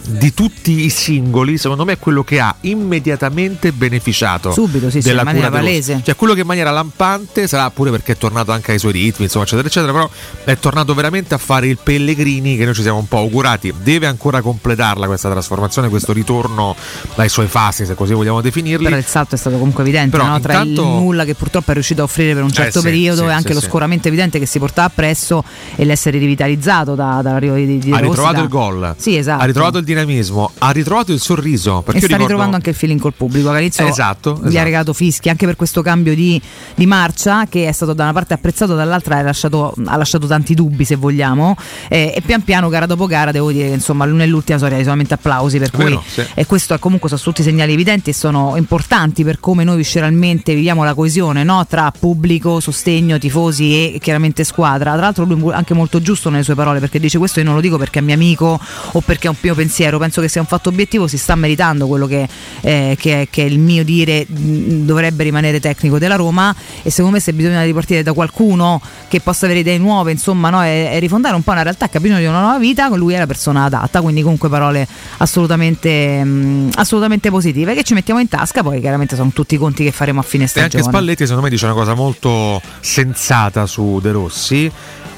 di tutti i singoli, secondo me è quello che ha immediatamente beneficiato Subito, sì, sì, della in maniera palese. Cioè quello che in maniera lampante sarà pure perché è tornato anche ai suoi ritmi, insomma, eccetera, eccetera, però è tornato veramente a fare il Pellegrini che noi ci siamo un po' augurati. Deve ancora completarla questa trasformazione, questo ritorno dai suoi fasi, se così vogliamo definirli. Però il salto è stato comunque evidente, Però no? tra intanto- il nulla che purtroppo è riuscito a offrire per un certo Eh sì, periodo sì, e anche sì, lo scoramento evidente che si portava appresso e l'essere rivitalizzato da- dall'arrivo di, di ha ritrovato da- il gol, Sì, esatto. ha ritrovato il dinamismo, ha ritrovato il sorriso. E sta ricordo- ritrovando anche il feeling col pubblico. All'inizio Esatto, gli ha esatto. regalato fischi anche per questo cambio di, di marcia che è stato da una parte apprezzato, dall'altra ha lasciato, ha lasciato tanti dubbi se vogliamo. Eh, e pian piano, gara dopo gara, devo dire che insomma nell'ultima storia di solamente applausi. Per cui Vero, e questo è comunque sono tutti segnali evidenti e sono importanti per come noi visceralmente viviamo la coesione no? tra pubblico, sostegno, tifosi e chiaramente squadra. Tra l'altro lui è anche molto giusto nelle sue parole perché dice questo io non lo dico perché è mio amico o perché è un mio pensiero, penso che sia un fatto obiettivo, si sta meritando quello che, eh, che è, che il mio dire dovrebbe rimanere tecnico della Roma e secondo me se bisogna ripartire da qualcuno che possa avere idee nuove insomma no? e, e rifondare un po' una realtà che ha bisogno di una nuova vita, lui è la persona adatta, quindi comunque parole assolutamente, mh, assolutamente positive che ci mettiamo in tasca, poi chiaramente sono tutti i conti che faremo a fine E anche stagione. Spalletti secondo me dice una cosa molto sensata su De Rossi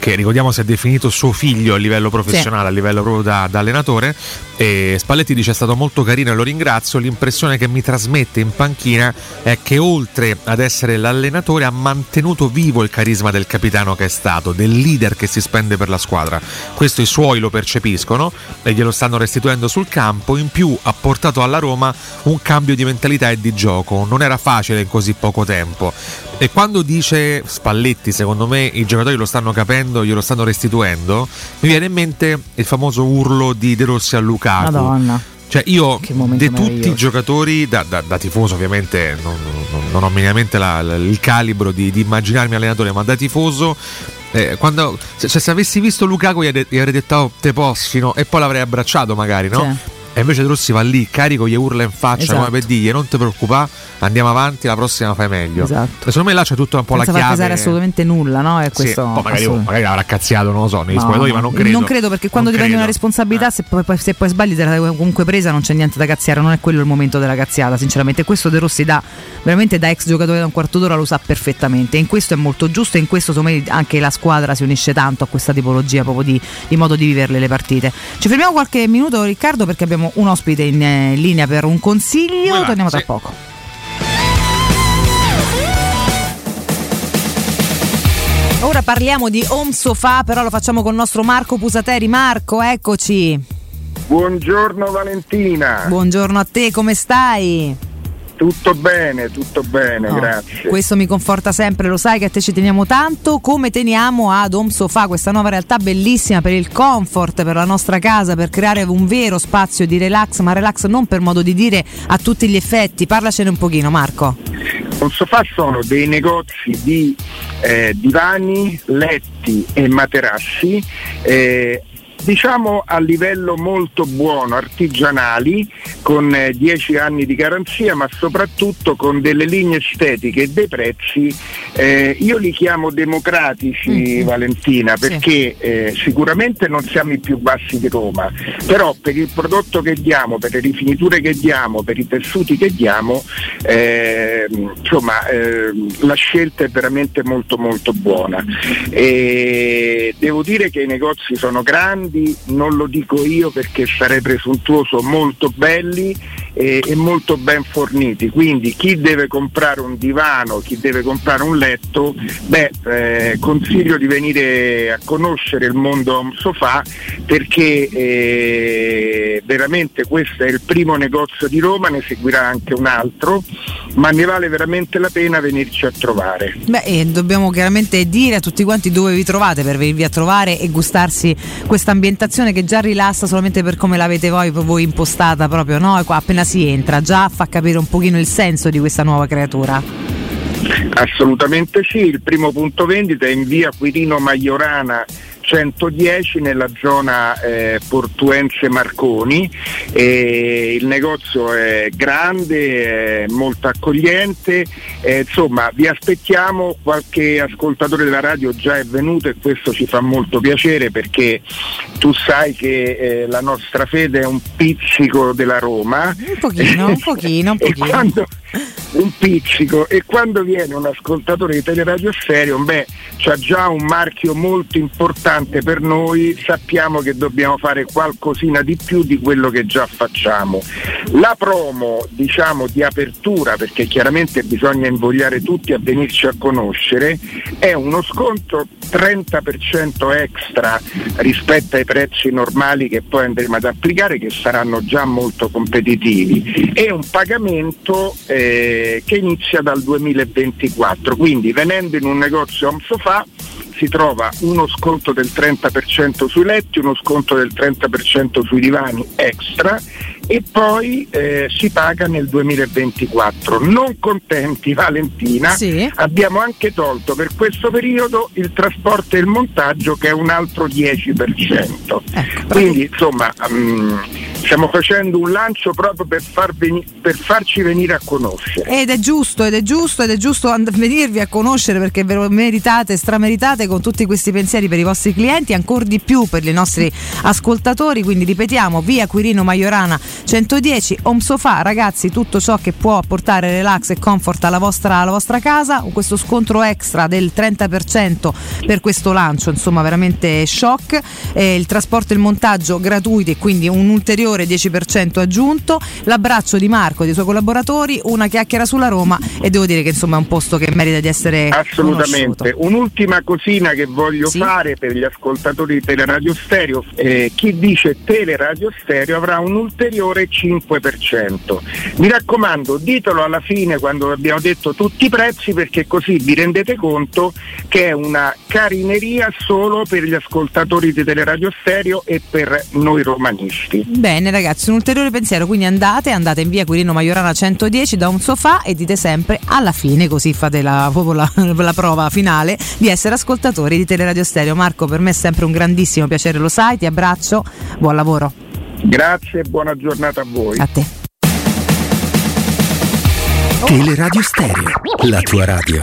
che ricordiamo si è definito suo figlio a livello professionale, a livello proprio da, da allenatore. E Spalletti dice è stato molto carino e lo ringrazio, l'impressione che mi trasmette in panchina è che oltre ad essere l'allenatore ha mantenuto vivo il carisma del capitano che è stato, del leader che si spende per la squadra, questo i suoi lo percepiscono e glielo stanno restituendo sul campo, in più ha portato alla Roma un cambio di mentalità e di gioco, non era facile in così poco tempo e quando dice Spalletti, secondo me i giocatori lo stanno capendo, glielo stanno restituendo, mi viene in mente il famoso urlo di De Rossi a Lukaku. Madonna. Cioè io di tutti i giocatori, da, da- da tifoso ovviamente non, non- non ho minimamente la- la- il calibro di, di immaginarmi allenatore, ma da tifoso eh, quando, se, se, avessi visto Lukaku gli avrei detto oh, te possino e poi l'avrei abbracciato magari, no? Sì. E invece De Rossi va lì, carico, gli urla in faccia esatto. come per dire non ti preoccupare, andiamo avanti, la prossima fai meglio. Esatto. secondo me là c'è tutto un po' Senza la chiave. Non pesare assolutamente nulla, no? E questo sì, magari, magari l'avrà cazziato, non lo so, negli no, spogliatoi, ma non credo. Non credo perché quando non ti prendi una responsabilità, eh. se, poi, se poi sbagli te la comunque presa, non c'è niente da cazziare, non è quello il momento della cazziata, sinceramente. Questo De Rossi da veramente da ex giocatore da un quarto d'ora lo sa perfettamente. E in questo è molto giusto e in questo secondo me anche la squadra si unisce tanto a questa tipologia proprio di, di modo di viverle le partite. Ci fermiamo qualche minuto, Riccardo, perché abbiamo un ospite in in linea per un consiglio. Va, Torniamo tra sì. poco. Ora parliamo di home sofa, però lo facciamo con il nostro Marco Pusateri. Marco, eccoci. Buongiorno Valentina. Buongiorno a te, come stai? Tutto bene, tutto bene, no, grazie. Questo mi conforta sempre, lo sai che a te ci teniamo tanto, come teniamo ad Home Sofa, questa nuova realtà bellissima per il comfort, per la nostra casa, per creare un vero spazio di relax, ma relax non per modo di dire a tutti gli effetti. Parlacene un pochino, Marco. Home Sofa sono dei negozi di eh, divani, letti e materassi eh, diciamo a livello molto buono, artigianali, con 10 eh, anni di garanzia, ma soprattutto con delle linee estetiche e dei prezzi, eh, io li chiamo democratici mm-hmm. Valentina, perché sì. eh, sicuramente non siamo i più bassi di Roma, però per il prodotto che diamo, per le rifiniture che diamo, per i tessuti che diamo, eh, insomma eh, la scelta è veramente molto molto buona. E devo dire che i negozi sono grandi, grandi, non lo dico io perché sarei presuntuoso, molto belli e, e, molto ben forniti. Quindi chi deve comprare un divano, chi deve comprare un letto, beh, eh, consiglio di venire a conoscere il mondo home sofa perché eh, veramente questo è il primo negozio di Roma, ne seguirà anche un altro, ma ne vale veramente la pena venirci a trovare. Beh, dobbiamo chiaramente dire a tutti quanti dove vi trovate per venirvi a trovare e gustarsi questa ambientazione che già rilassa solamente per come l'avete voi, voi impostata proprio, no? Appena si entra, già fa capire un pochino il senso di questa nuova creatura. Assolutamente sì, il primo punto vendita è in via Quirino Maiorana 110 nella zona eh, Portuense Marconi. E il negozio è grande, è molto accogliente, eh, insomma vi aspettiamo, qualche ascoltatore della radio già è venuto e questo ci fa molto piacere perché tu sai che eh, la nostra fede è un pizzico della Roma. Un pochino, un pochino, un [LAUGHS] pochino. quando, un pizzico e quando viene un ascoltatore di Teleradio Stereo, beh, c'ha già un marchio molto importante per noi, sappiamo che dobbiamo fare qualcosina di più di quello che già facciamo. La promo, diciamo, di apertura, perché chiaramente bisogna invogliare tutti a venirci a conoscere, è uno sconto 30% extra rispetto ai prezzi normali che poi andremo ad applicare, che saranno già molto competitivi, e un pagamento eh, che inizia dal 2024. Quindi venendo in un negozio Home Sofa si trova uno sconto del 30% sui letti, uno sconto del 30% sui divani extra e poi eh, si paga nel 2024. Non contenti [LAUGHS] Valentina, sì. abbiamo anche tolto per questo periodo il trasporto e il montaggio che è un altro 10%. Ecco, Quindi insomma um, stiamo facendo un lancio proprio per, far veni- per, farci venire a conoscere. Ed è giusto, ed è giusto, ed è giusto and- venirvi a conoscere perché ve lo meritate, strameritate con tutti questi pensieri per i vostri clienti, ancora di più per i nostri ascoltatori. Quindi ripetiamo, via Quirino Maiorana 110, Home Sofa, ragazzi, tutto ciò che può portare relax e comfort alla vostra, alla vostra casa, questo scontro extra del 30% per questo lancio, insomma veramente shock, eh, il trasporto e il montaggio gratuiti e quindi un ulteriore 10% aggiunto, l'abbraccio di Marco e dei suoi collaboratori, una chiacchiera sulla Roma e devo dire che insomma è un posto che merita di essere assolutamente. Conosciuto. Un'ultima cosina che voglio sì? fare per gli ascoltatori di Teleradio Stereo, eh, chi dice Teleradio Stereo avrà un ulteriore 5%. Mi raccomando, ditelo alla fine quando abbiamo detto tutti i prezzi perché così vi rendete conto che è una carineria solo per gli ascoltatori di Teleradio Stereo e per noi romanisti. Bene bene ragazzi, un ulteriore pensiero, quindi andate, andate in via Quirino Maiorana 110 da un sofà e dite sempre alla fine, così fate la, la, [LAUGHS] la prova finale di essere ascoltatori di Teleradio Stereo. Marco, per me è sempre un grandissimo piacere, lo sai, ti abbraccio, buon lavoro. Grazie e buona giornata a voi. A te. Teleradio Stereo, la tua radio.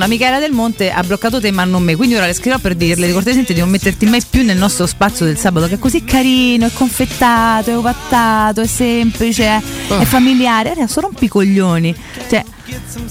Fortuna Michela Del Monte ha bloccato te ma non me, quindi ora le scriverò per dirle di cortesemente di non metterti mai più nel nostro spazio del sabato che è così carino, è confettato, è ovattato, è semplice, è, Ah. è familiare, adesso rompi i coglioni. Cioè,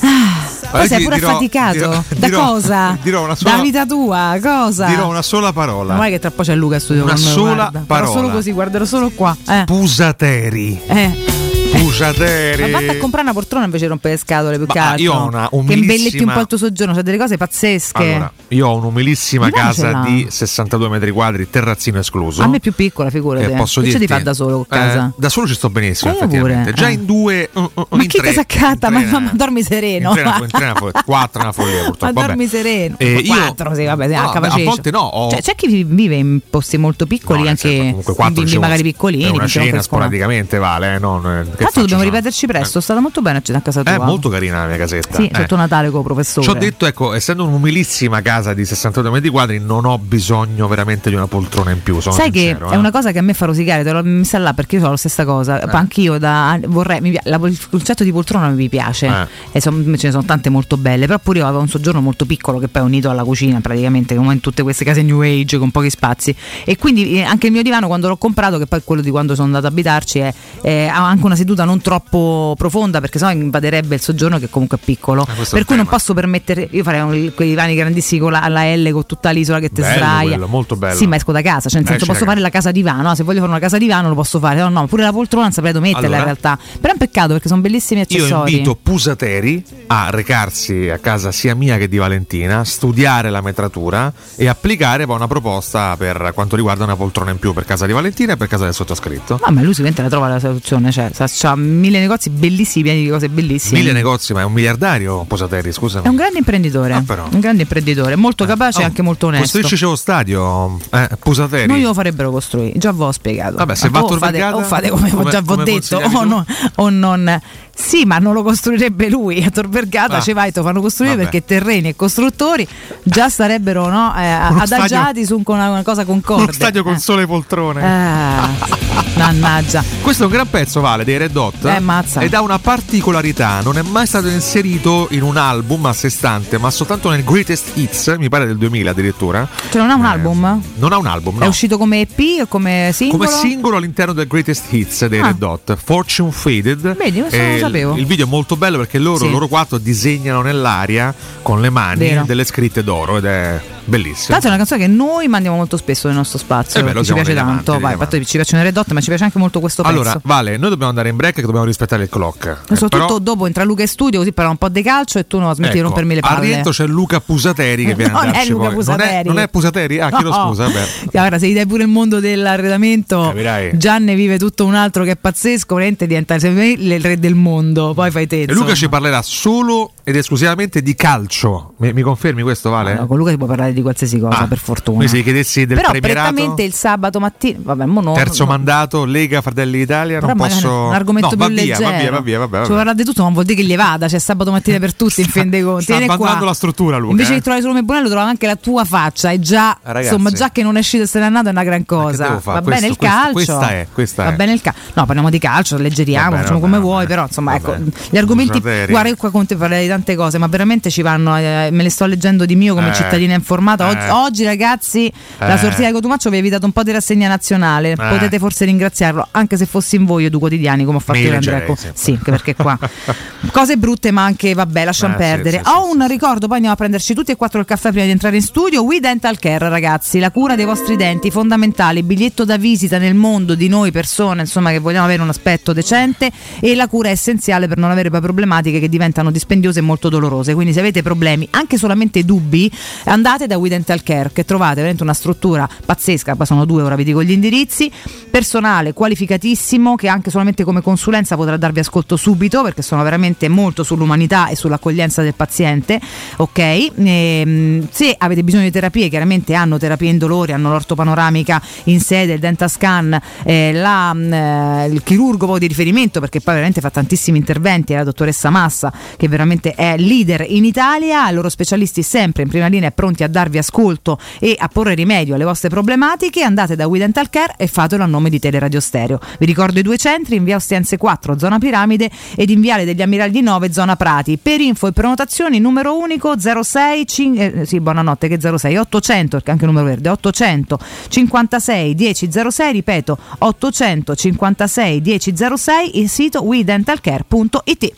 ah, poi sei pure dirò- affaticato. dirò- da dirò- cosa? dirò una sola- Da vita tua, cosa? Dirò una sola parola. Ma guarda che tra poco c'è Luca in studio Una sola parola. Farò solo così, guarderò solo qua. Eh. Pusateri. Eh. Pusateri. Ma vatti a comprare una poltrona invece di rompere le scatole più che Ma altro. io ho una Che umilissima- imbelletti un po' il tuo soggiorno, c'è delle cose pazzesche. Allora, io ho un'umilissima casa di 62 metri quadri, terrazzino escluso. A me è più piccola, figurati. E posso che ce dirti, ti fa da solo a eh, casa? da solo ci sto benissimo, Eh, effettivamente. pure, Già eh. in due. uh, uh, Ma in chi tre, casacata? Ma, ma dormi sereno. in tre, in tre, in tre, [LAUGHS] quattro è una follia Ma purtroppo. vabbè. dormi sereno. Eh, io- Quattro, sì, vabbè, No, a beh, a volte no, ho- Cioè, c'è chi vive in posti molto piccoli, anche Comunque quattro diciamo, magari piccolini. una che non cena sporadicamente vale, eh, non, eh, che Tanto dobbiamo no? ripeterci presto, è stata molto bene a casa tua. È molto carina la mia casetta. Sì, eh. sotto Natale con professore. Ci ho detto, ecco, essendo un'umilissima casa di 62 metri quadri, non ho bisogno veramente di una poltrona in più. Sono Sai sincero, che eh. è una cosa che a me fa rosicare, te lo mi sta là perché io ho la stessa cosa. Anch'io da, vorrei, mi la- il concetto di poltrona mi piace Eh. e son- ce ne sono tante molto belle, però pure io avevo un soggiorno molto piccolo che poi è unito alla cucina praticamente come in tutte queste case new age con pochi spazi e quindi eh, anche il mio divano quando l'ho comprato, che poi è quello di quando sono andato ad abitarci, è, è- ha anche una seduta non troppo profonda perché sennò invaderebbe il soggiorno che comunque è piccolo. Ah, per cui non posso permettere, io farei un- quei divani grandissimi con la, la L con tutta l'isola che Bello sdraia. quello, molto bello. Sì, ma esco da casa, cioè nel Eh, senso sì, posso ragazzi. fare la casa divano, se voglio fare una casa divano lo posso fare, no, no, pure la poltrona non saprei dove metterla Allora? in realtà. Però è un peccato perché sono bellissimi Io accessori. invito Pusateri a recarsi a casa sia mia che di Valentina, studiare la metratura e applicare poi una proposta per quanto riguarda una poltrona in più per casa di Valentina e per casa del sottoscritto. No, ma lui sicuramente la trova la soluzione, cioè ha mille negozi bellissimi, pieni di cose bellissime. Mille negozi, ma è un miliardario Pusateri, scusami. È un grande imprenditore, Ah, però. un grande imprenditore, molto capace e Oh, anche molto onesto. Costruisci lo stadio, eh, Pusateri. Noi lo farebbero costruire, già ve l'ho spiegato. Vabbè, se Ma va o fate, o fate come, come- già vi ho detto, o, no- o non. Sì, ma non lo costruirebbe lui. A Tor Vergata Ah. ci vai, te lo fanno costruire Vabbè. perché terreni e costruttori già sarebbero no, eh, adagiati su con una, una cosa concorde. Uno stadio con Eh. sole poltrone. Eh, mannaggia. [LAUGHS] Questo è un gran pezzo, Vale, dei Red Hot. Eh, mazza. Ed ha una particolarità, non è mai stato inserito in un album a sé stante, ma soltanto nel Greatest Hits, mi pare del 2000 addirittura. Cioè, non ha un album? Non ha un album, È Eh, no. uscito come EP o come singolo? Come singolo all'interno del Greatest Hits dei Ah. Red Hot, Fortune Faded. Vedi, questo E il- sapevo. Il video è molto bello perché loro, Sì. loro quattro disegnano nell'aria con le mani Vero. delle scritte d'oro ed è bellissimo. L'altro è una canzone che noi mandiamo molto spesso nel nostro spazio. Eh beh, ci piace tanto. degli Vai, infatti ci piacciono le Red Hot, ma ci piace anche molto questo Allora, pezzo. Vale, noi dobbiamo andare in break che dobbiamo rispettare il clock. Eh, Soprattutto però- dopo entra Luca in studio così parla un po' di calcio e tu non smetti di Ecco, rompermi le Al palle. rientro c'è Luca Pusateri che viene Non a è Luca poi- Pusateri. Non è, non è Pusateri? Ah, chiedo No. scusa, vabbè. [LAUGHS] Guarda, se gli dai pure il mondo dell'arredamento, Capirai. già ne vive tutto un altro che è pazzesco. Veramente diventa il re del mondo. Poi fai te. E Luca ci parlerà solo ed esclusivamente di calcio. Mi, mi confermi questo, Vale? No, con Luca si può parlare di qualsiasi cosa, Ah, per fortuna. Se chiedessi del Però prettamente il sabato mattina, vabbè, no, terzo no, mandato, Lega Fratelli d'Italia, Però non posso... un argomento no, più va via, leggero. va via, va via, vabbè, Cioè, vabbè. parlare di tutto non vuol dire che gli vada, c'è sabato mattina per tutti, in fin dei conti. sta abbandonando la struttura, Luca, Invece eh. di trovare solo me Bonello, trova anche la tua faccia. E già, ragazzi. insomma, già che non è uscito e se n'è andato è una gran cosa. Va bene il calcio. questa è, questa Va bene il calcio. No, parliamo di calcio, leggeriamo, facciamo come vuoi, però insomma, ecco, gli argomenti. Guarda, io qua con te parlerei di tante cose, ma veramente ci vanno. eh, me le sto leggendo di mio come Eh. cittadina informata. Oggi, Eh. oggi, ragazzi, la Eh. sortita di Cotumaccio vi ha evitato un po' di rassegna nazionale. Potete forse ringraziarlo, anche se fossi in voi io due quotidiani, come ho fatto io Andrea. leggerei, Co- sì. Sì, perché qua [LAUGHS] cose brutte, ma anche vabbè, lasciamo Eh, sì, perdere. sì, Ho un ricordo, poi andiamo a prenderci tutti e quattro il caffè prima di entrare in studio. We Dental Care, ragazzi, la cura dei vostri denti fondamentale, biglietto da visita nel mondo di noi persone, insomma, che vogliamo avere un aspetto decente e la cura è essenziale per non avere poi problematiche che diventano dispendiose e molto dolorose. Quindi se avete problemi, anche solamente dubbi, andate da We Dental Care che trovate veramente una struttura pazzesca, sono due, ora vi dico gli indirizzi, personale qualificatissimo che anche solamente come consulenza potrà darvi ascolto subito perché sono veramente molto sull'umanità e sull'accoglienza del paziente, ok? E, se avete bisogno di terapie, chiaramente hanno terapie indolori, hanno l'ortopanoramica in sede, il dentascan, eh, la, eh, il chirurgo di riferimento perché poi veramente fa tantissimi interventi, è la dottoressa Massa che veramente è leader in Italia, loro specialisti sempre in prima linea pronti a darvi ascolto e a porre rimedio alle vostre problematiche, andate da We Dental Care e fatelo a nome di Teleradio Stereo. Vi ricordo i due centri, in via Ostiense 4, zona Piramide ed in viale degli Ammiragli 9, zona Prati. Per info e prenotazioni numero unico 06 cin- eh, sì, buonanotte che 06 800 perché anche il numero verde 800 56 1006, ripeto 856 1006, il sito wedentalcare.it.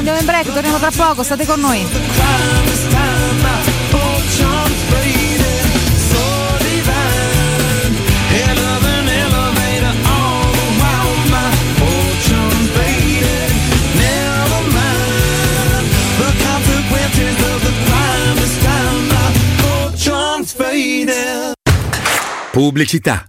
Andiamo in break, torniamo tra poco, state con noi. Pubblicità.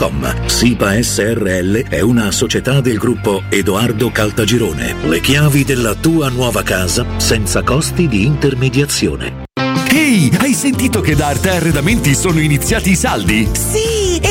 www.kcalt.com. SIPA SRL è una società del gruppo Edoardo Caltagirone. Le chiavi della tua nuova casa senza costi di intermediazione. Ehi, hai sentito che da Arte Arredamenti sono iniziati i saldi? Sì,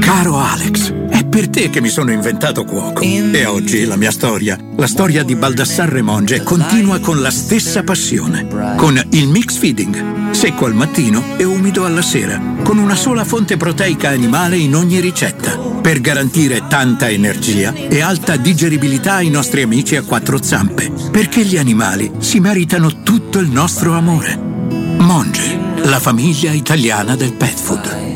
Caro Alex, è per te che mi sono inventato cuoco. E oggi la mia storia, la storia di Baldassarre Monge, continua con la stessa passione. Con il mix feeding, secco al mattino e umido alla sera, con una sola fonte proteica animale in ogni ricetta, per garantire tanta energia e alta digeribilità ai nostri amici a quattro zampe. Perché gli animali si meritano tutto il nostro amore. Monge, la famiglia italiana del pet food.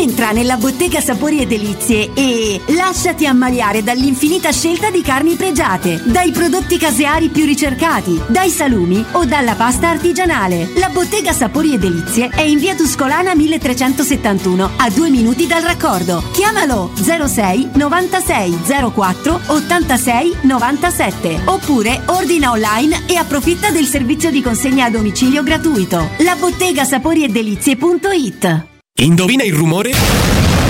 Entra nella bottega Sapori e Delizie e lasciati ammaliare dall'infinita scelta di carni pregiate, dai prodotti caseari più ricercati, dai salumi o dalla pasta artigianale. La bottega Sapori e Delizie è in via Tuscolana 1371, a due minuti dal raccordo. Chiamalo 06 96 04 86 97 oppure ordina online e approfitta del servizio di consegna a domicilio gratuito. La bottega Sapori e Delizie.it Indovina il rumore?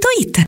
Ponto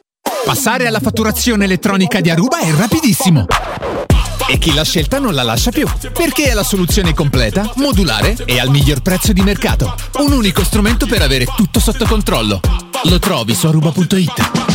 Passare alla fatturazione elettronica di Aruba è rapidissimo. E chi l'ha scelta non la lascia più, perché è la soluzione completa, modulare e al miglior prezzo di mercato. Un unico strumento per avere tutto sotto controllo. Lo trovi su aruba.it.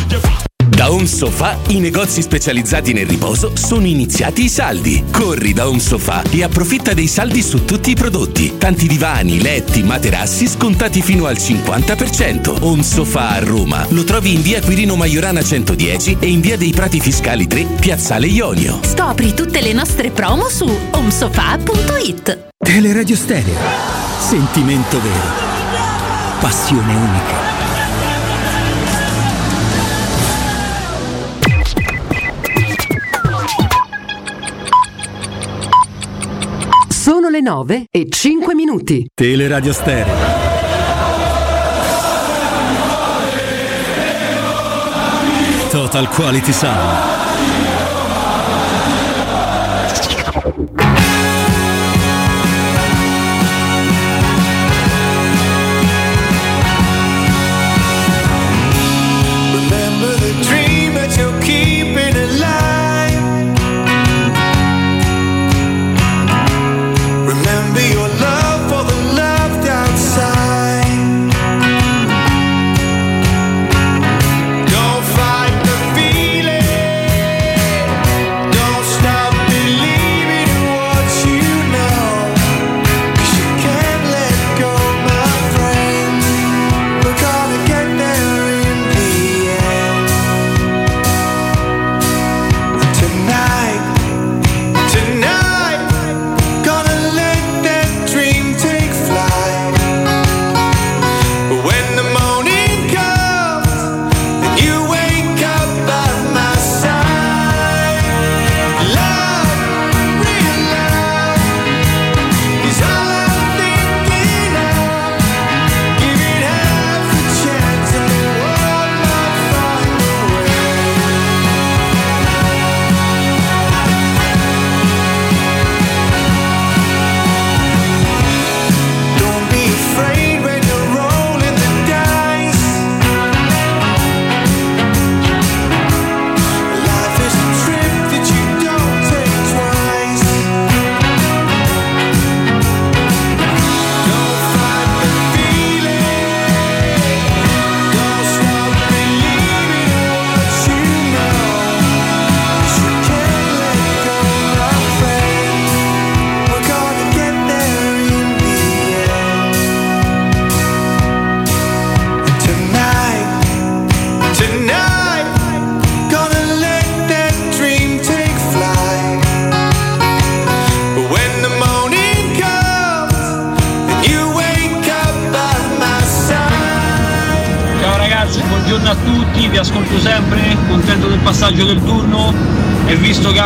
Da Home Sofa i negozi specializzati nel riposo sono iniziati i saldi. Corri da Home Sofa e approfitta dei saldi su tutti i prodotti. Tanti divani, letti, materassi scontati fino al 50%. Home Sofa a Roma. Lo trovi in via Quirino Maiorana 110 e in via dei Prati Fiscali 3, Piazzale Ionio. Scopri tutte le nostre promo su omsofa.it. Teleradio Stereo. Sentimento vero. Passione unica. Sono le 9 e 5 minuti. Teleradio Stereo. Total Quality Sound.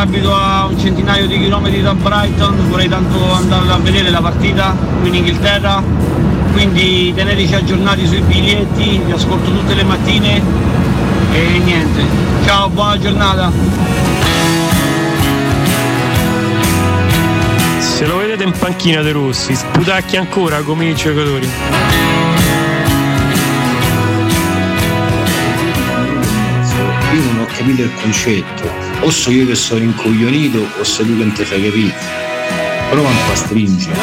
Abito a un centinaio di chilometri da Brighton vorrei tanto andare a vedere la partita qui in Inghilterra, quindi teneteci aggiornati sui biglietti, vi ascolto tutte le mattine e niente. Ciao, buona giornata! Se lo vedete in panchina De Rossi, sputacchi ancora come i giocatori. Io non ho capito il concetto. O so io che sono incoglionito o sei tu che non ti fai capire. Prova un po' a stringere.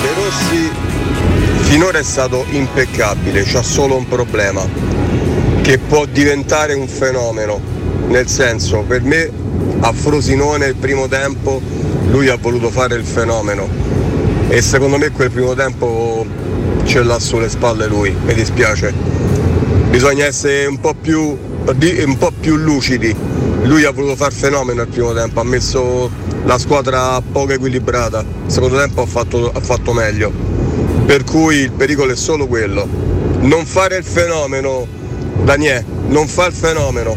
De Rossi finora è stato impeccabile, c'ha solo un problema. che può diventare un fenomeno. Nel senso, per me a Frosinone il primo tempo lui ha voluto fare il fenomeno e secondo me quel primo tempo ce l'ha sulle spalle lui, mi dispiace. Bisogna essere un po' più, un po' più lucidi. Lui ha voluto fare fenomeno al primo tempo, ha messo la squadra poco equilibrata, il secondo tempo ha fatto, ha fatto meglio. Per cui il pericolo è solo quello. Non fare il fenomeno, Daniele, non fa il fenomeno.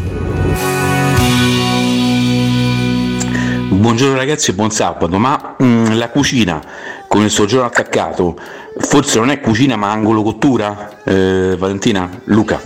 Buongiorno ragazzi e buon sabato, ma mm, la cucina con il soggiorno attaccato forse non è cucina ma angolo cottura? Eh, Valentina? Luca?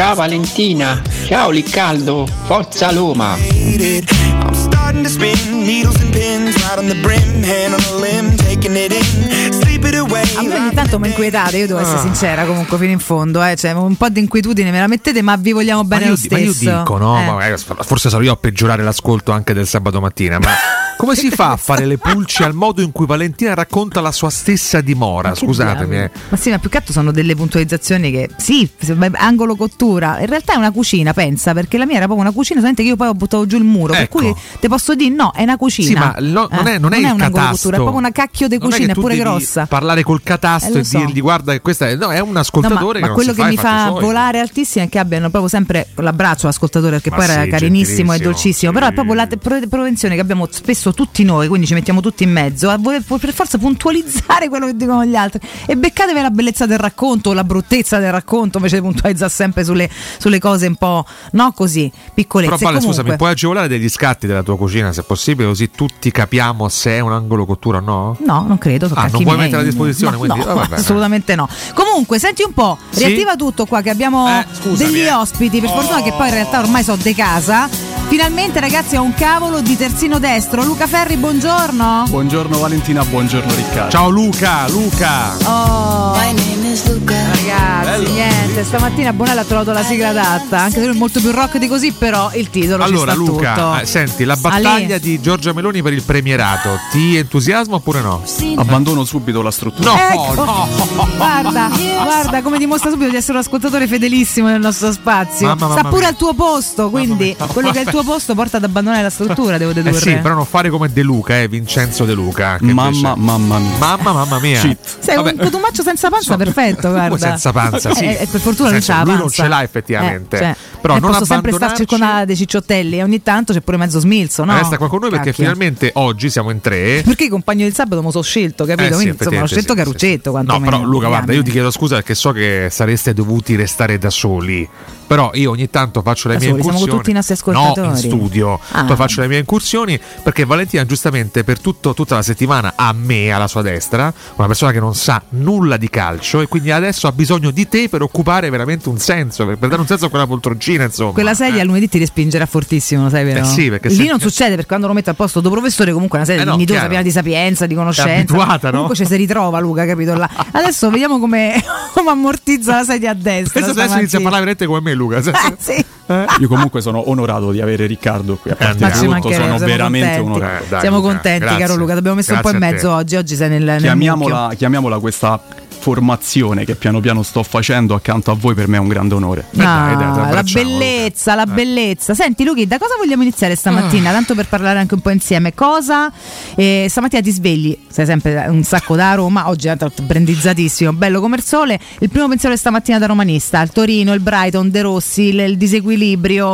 Ciao Valentina, ciao Licaldo, forza faded. I'm starting to spin needles and pins right on the brim, hand on a limb, taking it in, sleep it away. A me ogni tanto mi inquietate, io devo essere Ah. sincera comunque fino in fondo, eh. cioè, un po' di inquietudine me la mettete, ma vi vogliamo bene ma, io, lo ma io stesso. dico, no, Eh. ma forse sarò io a peggiorare l'ascolto anche del sabato mattina, ma [LAUGHS] come si fa a fare le pulci al modo in cui Valentina racconta la sua stessa dimora? Scusatemi. eh. Ma sì, ma più che altro sono delle puntualizzazioni che sì, angolo cottura, in realtà è una cucina, pensa, perché la mia era proprio una cucina, solamente che io poi ho buttato giù il muro, per Ecco. cui ti posso dire no, è una cucina. Sì, ma no- non è- non è il un angolo cottura, è proprio una cacchio di Non è cucina, è pure grossa. Parlare col Eh, catasto lo e so. dirgli guarda che questa è, no, è un No, ma, ascoltatore ma quello non che si mi fa fa suoi. volare altissimo è che abbiano proprio sempre l'abbraccio all'ascoltatore perché Ma poi era carinissimo e dolcissimo però è proprio la propensione che abbiamo spesso tutti noi quindi ci mettiamo tutti in mezzo a voler per forza puntualizzare [LAUGHS] quello che dicono gli altri e beccatevi la bellezza del racconto o la bruttezza del racconto invece di puntualizzare sempre sulle, sulle cose un po' no così piccolezze Però Comunque- scusami, puoi agevolare degli scatti della tua cucina se possibile, così tutti capiamo se è un angolo cottura o no? No, non credo. Ah, non puoi mettere a disposizione, No, quindi no, vabbè. [LAUGHS] assolutamente no. Comunque, senti un po', Sì? riattiva tutto qua che abbiamo scusami, degli eh. ospiti. Per fortuna che poi in realtà ormai sono de casa. Finalmente, ragazzi, ho un cavolo di terzino destro. Luca Ferri, buongiorno. Buongiorno Valentina, buongiorno Riccardo. Ciao Luca, Luca. Oh, ragazzi, niente. Stamattina Bonella ha trovato la sigla adatta. Anche se lui è molto più rock di così, però il titolo Allora ci sta Luca, tutto. eh, senti, la battaglia Ale. di Giorgia Meloni per il premierato, ti entusiasma oppure no? Abbandono subito la struttura. No, Ecco. [LAUGHS] Guarda, guarda come dimostra subito di essere un ascoltatore fedelissimo nel nostro spazio. Mamma, mamma Sta pure mia. al tuo posto, quindi quello che è il tuo posto porta ad abbandonare la struttura, devo dedurre. Eh sì, però non fare come De Luca, eh, Vincenzo De Luca. che Mamma, invece- mamma mia. Mamma, mamma mia. Sei un cotumaccio senza panza, perfetto, guarda. Senza panza, sì. Eh, eh, per fortuna Nel non c'ha senso, lui non ce l'ha effettivamente. Eh, cioè, Però eh, non posso sempre abbandonarci- circondata dei cicciottelli e ogni tanto c'è pure mezzo smilzo, no? Resta qua con noi perché Cacchio. finalmente oggi siamo in tre. Perché i compagni del sabato mi sono scelto, capito? Eh sì, Quindi insomma ho effettivamente scelto sì, Caruccetto. No, quantomeno, però Luca, guarda, io ti chiedo scusa perché so che sareste dovuti restare da soli. Però io ogni tanto faccio le Da mie soli, siamo incursioni. tutti i nostri ascoltatori. No, in studio. Ah. Poi faccio le mie incursioni perché Valentina giustamente per tutto- tutta la settimana a me, alla sua destra, una persona che non sa nulla di calcio e quindi adesso ha bisogno di te per occupare veramente un senso, per, per dare un senso a quella poltroncina, insomma. Quella sedia lunedì ti respingerà fortissimo, lo sai vero? Eh sì, perché Lì se- non succede perché quando lo mette al posto tuo professore comunque è una sedia Eh no, dignitosa, piena di sapienza, di conoscenza. abituata, no? Comunque ci si ritrova Luca, capito? Là. Adesso vediamo come, [LAUGHS] come ammortizza la sedia a destra. Adesso inizia a parlare veramente come me, Luca. [LAUGHS] Eh. Io comunque sono onorato di avere Riccardo qui. A parte Ma ci tutto, sono siamo veramente contenti. onorato. Siamo contenti, caro Luca. Abbiamo messo un po' in Grazie mezzo oggi. Oggi sei nel, nel Chiamiamola, mucchio. chiamiamola questa formazione che piano piano sto facendo accanto a voi per me è un grande onore. Ah, la bellezza, la bellezza. Senti, Luchi, da cosa vogliamo iniziare stamattina? Tanto per parlare anche un po' insieme. Cosa? Eh, stamattina ti svegli, sei sempre un sacco da Roma. Oggi è brandizzatissimo, bello come il sole. Il primo pensiero di stamattina da romanista: il Torino, il Brighton, De Rossi, il, il disequilibrio,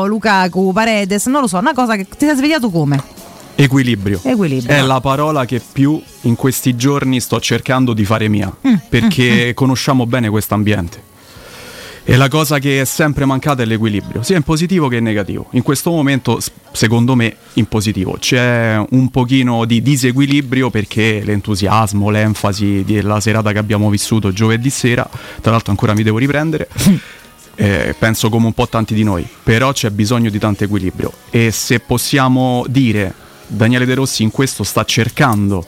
Lukaku, Paredes. Non lo so, una cosa che ti sei svegliato come? Equilibrio. Equilibrio. È la parola che più in questi giorni sto cercando di fare mia, Mm, perché conosciamo bene questo ambiente. E la cosa che è sempre mancata è l'equilibrio, sia in positivo che in negativo. In questo momento, secondo me, in positivo. C'è un pochino di disequilibrio perché l'entusiasmo, l'enfasi della serata che abbiamo vissuto giovedì sera, tra l'altro ancora mi devo riprendere, [LAUGHS] eh, penso come un po' tanti di noi, però c'è bisogno di tanto equilibrio. E se possiamo dire, Daniele De Rossi in questo sta cercando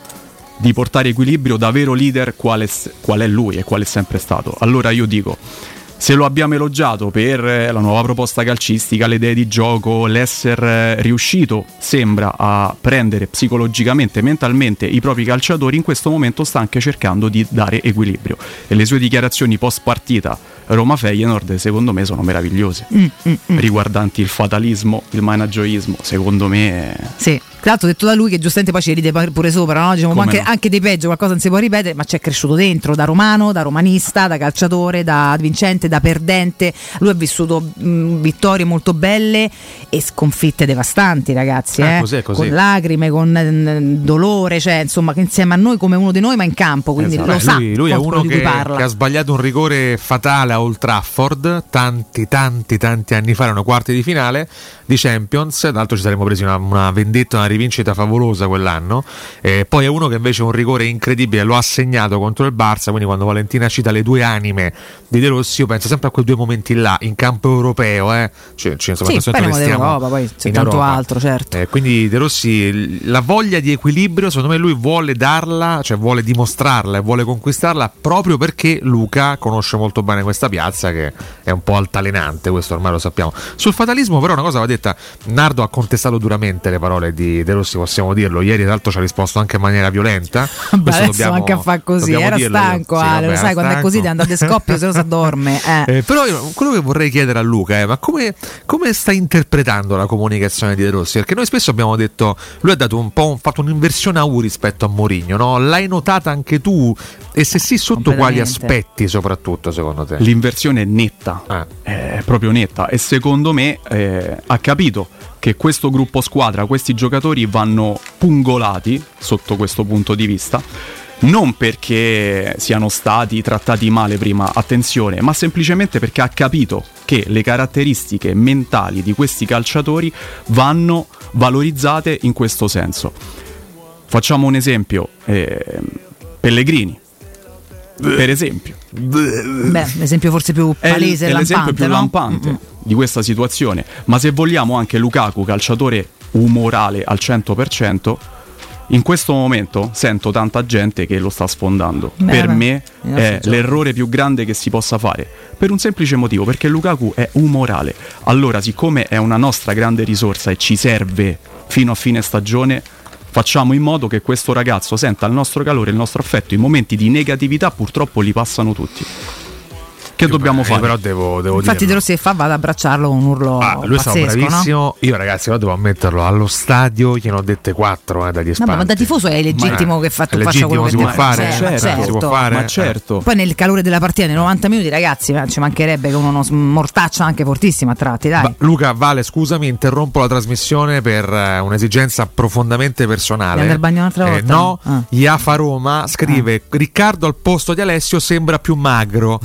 di portare equilibrio da vero leader quale, s- qual è lui e quale è sempre stato. Allora io dico, Se lo abbiamo elogiato per eh, la nuova proposta calcistica, le idee di gioco, l'essere riuscito, sembra, a prendere psicologicamente, mentalmente i propri calciatori, in questo momento sta anche cercando di dare equilibrio. E le sue dichiarazioni post partita Roma-Feyenoord, secondo me, sono meravigliose. Mm, mm, mm. Riguardanti il fatalismo, il managioismo, secondo me... Sì. Tra l'altro detto da lui che giustamente poi ci ride pure sopra, no? diciamo, anche, no. anche dei peggio qualcosa non si può ripetere, ma c'è cresciuto dentro da romano, da romanista, da calciatore, da vincente, da perdente. Lui ha vissuto mh, vittorie molto belle e sconfitte devastanti, ragazzi, Eh, eh? così così. con lacrime, con eh, dolore, cioè insomma che insieme a noi come uno di noi, ma in campo, quindi Esatto. lo Beh, sa lui, lui è uno che, che ha sbagliato un rigore fatale a Old Trafford tanti, tanti, tanti anni fa, erano quarti di finale di Champions. Tra l'altro ci saremmo presi una, una vendetta, una rivincita favolosa quell'anno. Eh, poi è uno che invece un rigore incredibile lo ha segnato contro il Barça. Quindi quando Valentina cita le due anime di De Rossi, io penso sempre a quei due momenti là in campo europeo. Eh. Cioè, cioè, insomma, Sì, parliamo dell'Europa, poi c'è tanto Europa. altro, certo. Eh, quindi De Rossi la voglia di equilibrio, secondo me lui vuole darla, cioè vuole dimostrarla e vuole conquistarla proprio perché Luca conosce molto bene questa piazza che è un po' altalenante, questo ormai lo sappiamo. Sul fatalismo però una cosa va detta, Nardo ha contestato duramente le parole di De Rossi, possiamo dirlo, ieri tra l'altro ci ha risposto anche in maniera violenta. Questo adesso dobbiamo- anche a fare così, era dirlo. stanco Sì, Ale, vabbè, lo sai quando è così ti andate scoppio se no si [LAUGHS] addorme. Eh. Eh, però io, quello che vorrei chiedere a Luca è ma come, come sta interpretando la comunicazione di De Rossi? Perché noi spesso abbiamo detto, lui ha dato un po' un- fatto un'inversione a U rispetto a Mourinho, no? l'hai notata anche tu? E se sì, sotto quali aspetti soprattutto secondo te? L'inversione è netta, Ah. è proprio netta e secondo me eh, ha capito che questo gruppo squadra, questi giocatori vanno pungolati sotto questo punto di vista. Non perché siano stati trattati male prima, attenzione, ma semplicemente perché ha capito che le caratteristiche mentali di questi calciatori vanno valorizzate in questo senso. Facciamo un esempio, eh, Pellegrini, per esempio. Beh, l'esempio forse più È, palese è e l'esempio lampante, più no? lampante di questa situazione. Ma se vogliamo anche Lukaku, calciatore umorale al 100%, in questo momento sento tanta gente che lo sta sfondando. Beh, per me è l'errore più grande che si possa fare. Per un semplice motivo, perché Lukaku è umorale. Allora, siccome è una nostra grande risorsa e ci serve fino a fine stagione, facciamo in modo che questo ragazzo senta il nostro calore, il nostro affetto. I momenti di negatività purtroppo li passano tutti. Che dobbiamo Eh, fare? però devo, devo Infatti De dirlo. Rossi fa va ad abbracciarlo con un urlo Ah, lui è stato pazzesco, no? bravissimo. Io, ragazzi, però devo ammetterlo. Allo stadio gliene ho dette quattro eh, dagli Vabbè, espanti. ma da tifoso è legittimo Ma- che fa, è tu faccia legittimo, quello che si ti può pare. fare, certo, ma si può certo. fare. Ma certo. Poi nel calore della partita, nei 90 minuti, ragazzi, ma ci mancherebbe che uno non mortaccia anche fortissimo a tratti, dai. Va- Luca, Vale, scusami, interrompo la trasmissione per eh, un'esigenza profondamente personale. Andare al bagno un'altra Eh, volta? no, Ah. Iafa Roma scrive: Riccardo al posto di Alessio sembra più magro.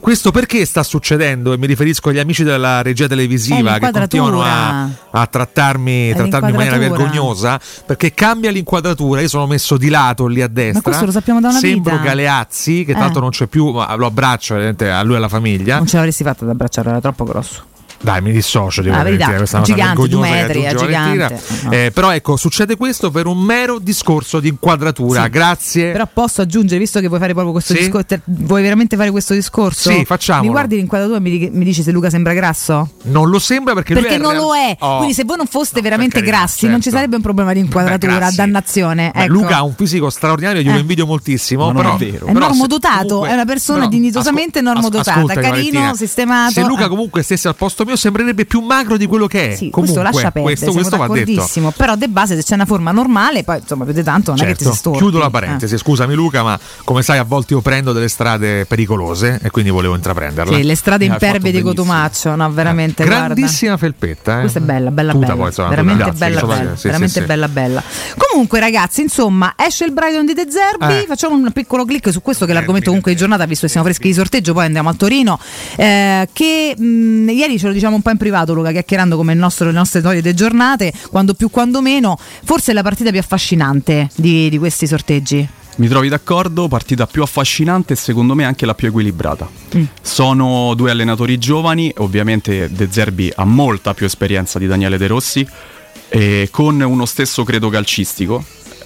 Questo perché sta succedendo? E mi riferisco agli amici della regia televisiva che continuano a, a trattarmi, trattarmi in maniera vergognosa perché cambia l'inquadratura. Io sono messo di lato lì a destra. questo lo sappiamo da una Sembro vita. Galeazzi, che Eh. l'altro non c'è più, ma lo abbraccio a lui e alla famiglia. Non ce l'avresti fatta ad abbracciare, era troppo grosso. Dai, mi dissocio di Ah, Valentina, verità, questa è una cosa gigante, due metri, è Valentina. gigante. No. Eh, però ecco, succede questo per un mero discorso di inquadratura. Sì. Grazie. Però posso aggiungere, visto che vuoi fare proprio questo Sì. discorso, vuoi veramente fare questo discorso? Sì, facciamolo. Mi guardi l'inquadratura e mi, di- mi dici se Luca sembra grasso? Non lo sembra perché, Perché, non real- lo è. Oh. Quindi se voi non foste veramente carità, grassi, non ci certo. sarebbe un problema di inquadratura, grassi. dannazione. Beh, Ecco. Luca ha un fisico straordinario, glielo Eh. invidio moltissimo. Non però, è vero. È però normodotato, comunque- è una persona però, dignitosamente asco- normodotata, carino, sistemato. Se Luca eh. comunque stesse al posto mio, sembrerebbe più magro di quello che è. Sì, comunque, questo lascia perdere, questo, questo va detto. Però de base se c'è una forma normale, poi insomma, più di tanto non è che ti Certo, si storpi. chiudo la Eh. parentesi, scusami Luca, ma come sai a volte io prendo delle strade pericolose e quindi volevo intraprenderla. Sì, le strade Eh, imperve di. Cotumaccio, no, veramente. guarda. Grandissima felpetta, eh. Questa è bella, bella, Tuta bella. poi, insomma, veramente grazie, bella, insomma, bella. sì, veramente sì. bella, bella. Comunque, ragazzi, insomma, esce il Brighton di De Zerbi. Eh. Facciamo un piccolo click su questo, che è l'argomento comunque di giornata, visto che siamo freschi di sorteggio. Poi andiamo al Torino. eh, che mh, ieri ce lo diciamo un po' in privato, Luca, chiacchierando come il nostro, le nostre solite giornate, quando più, quando meno. Forse è la partita più affascinante di, di questi sorteggi. Mi trovi d'accordo? Partita più affascinante e secondo me anche la più equilibrata. Mm. Sono due allenatori giovani, ovviamente De Zerbi ha molta più esperienza di Daniele De Rossi, e con uno stesso credo calcistico.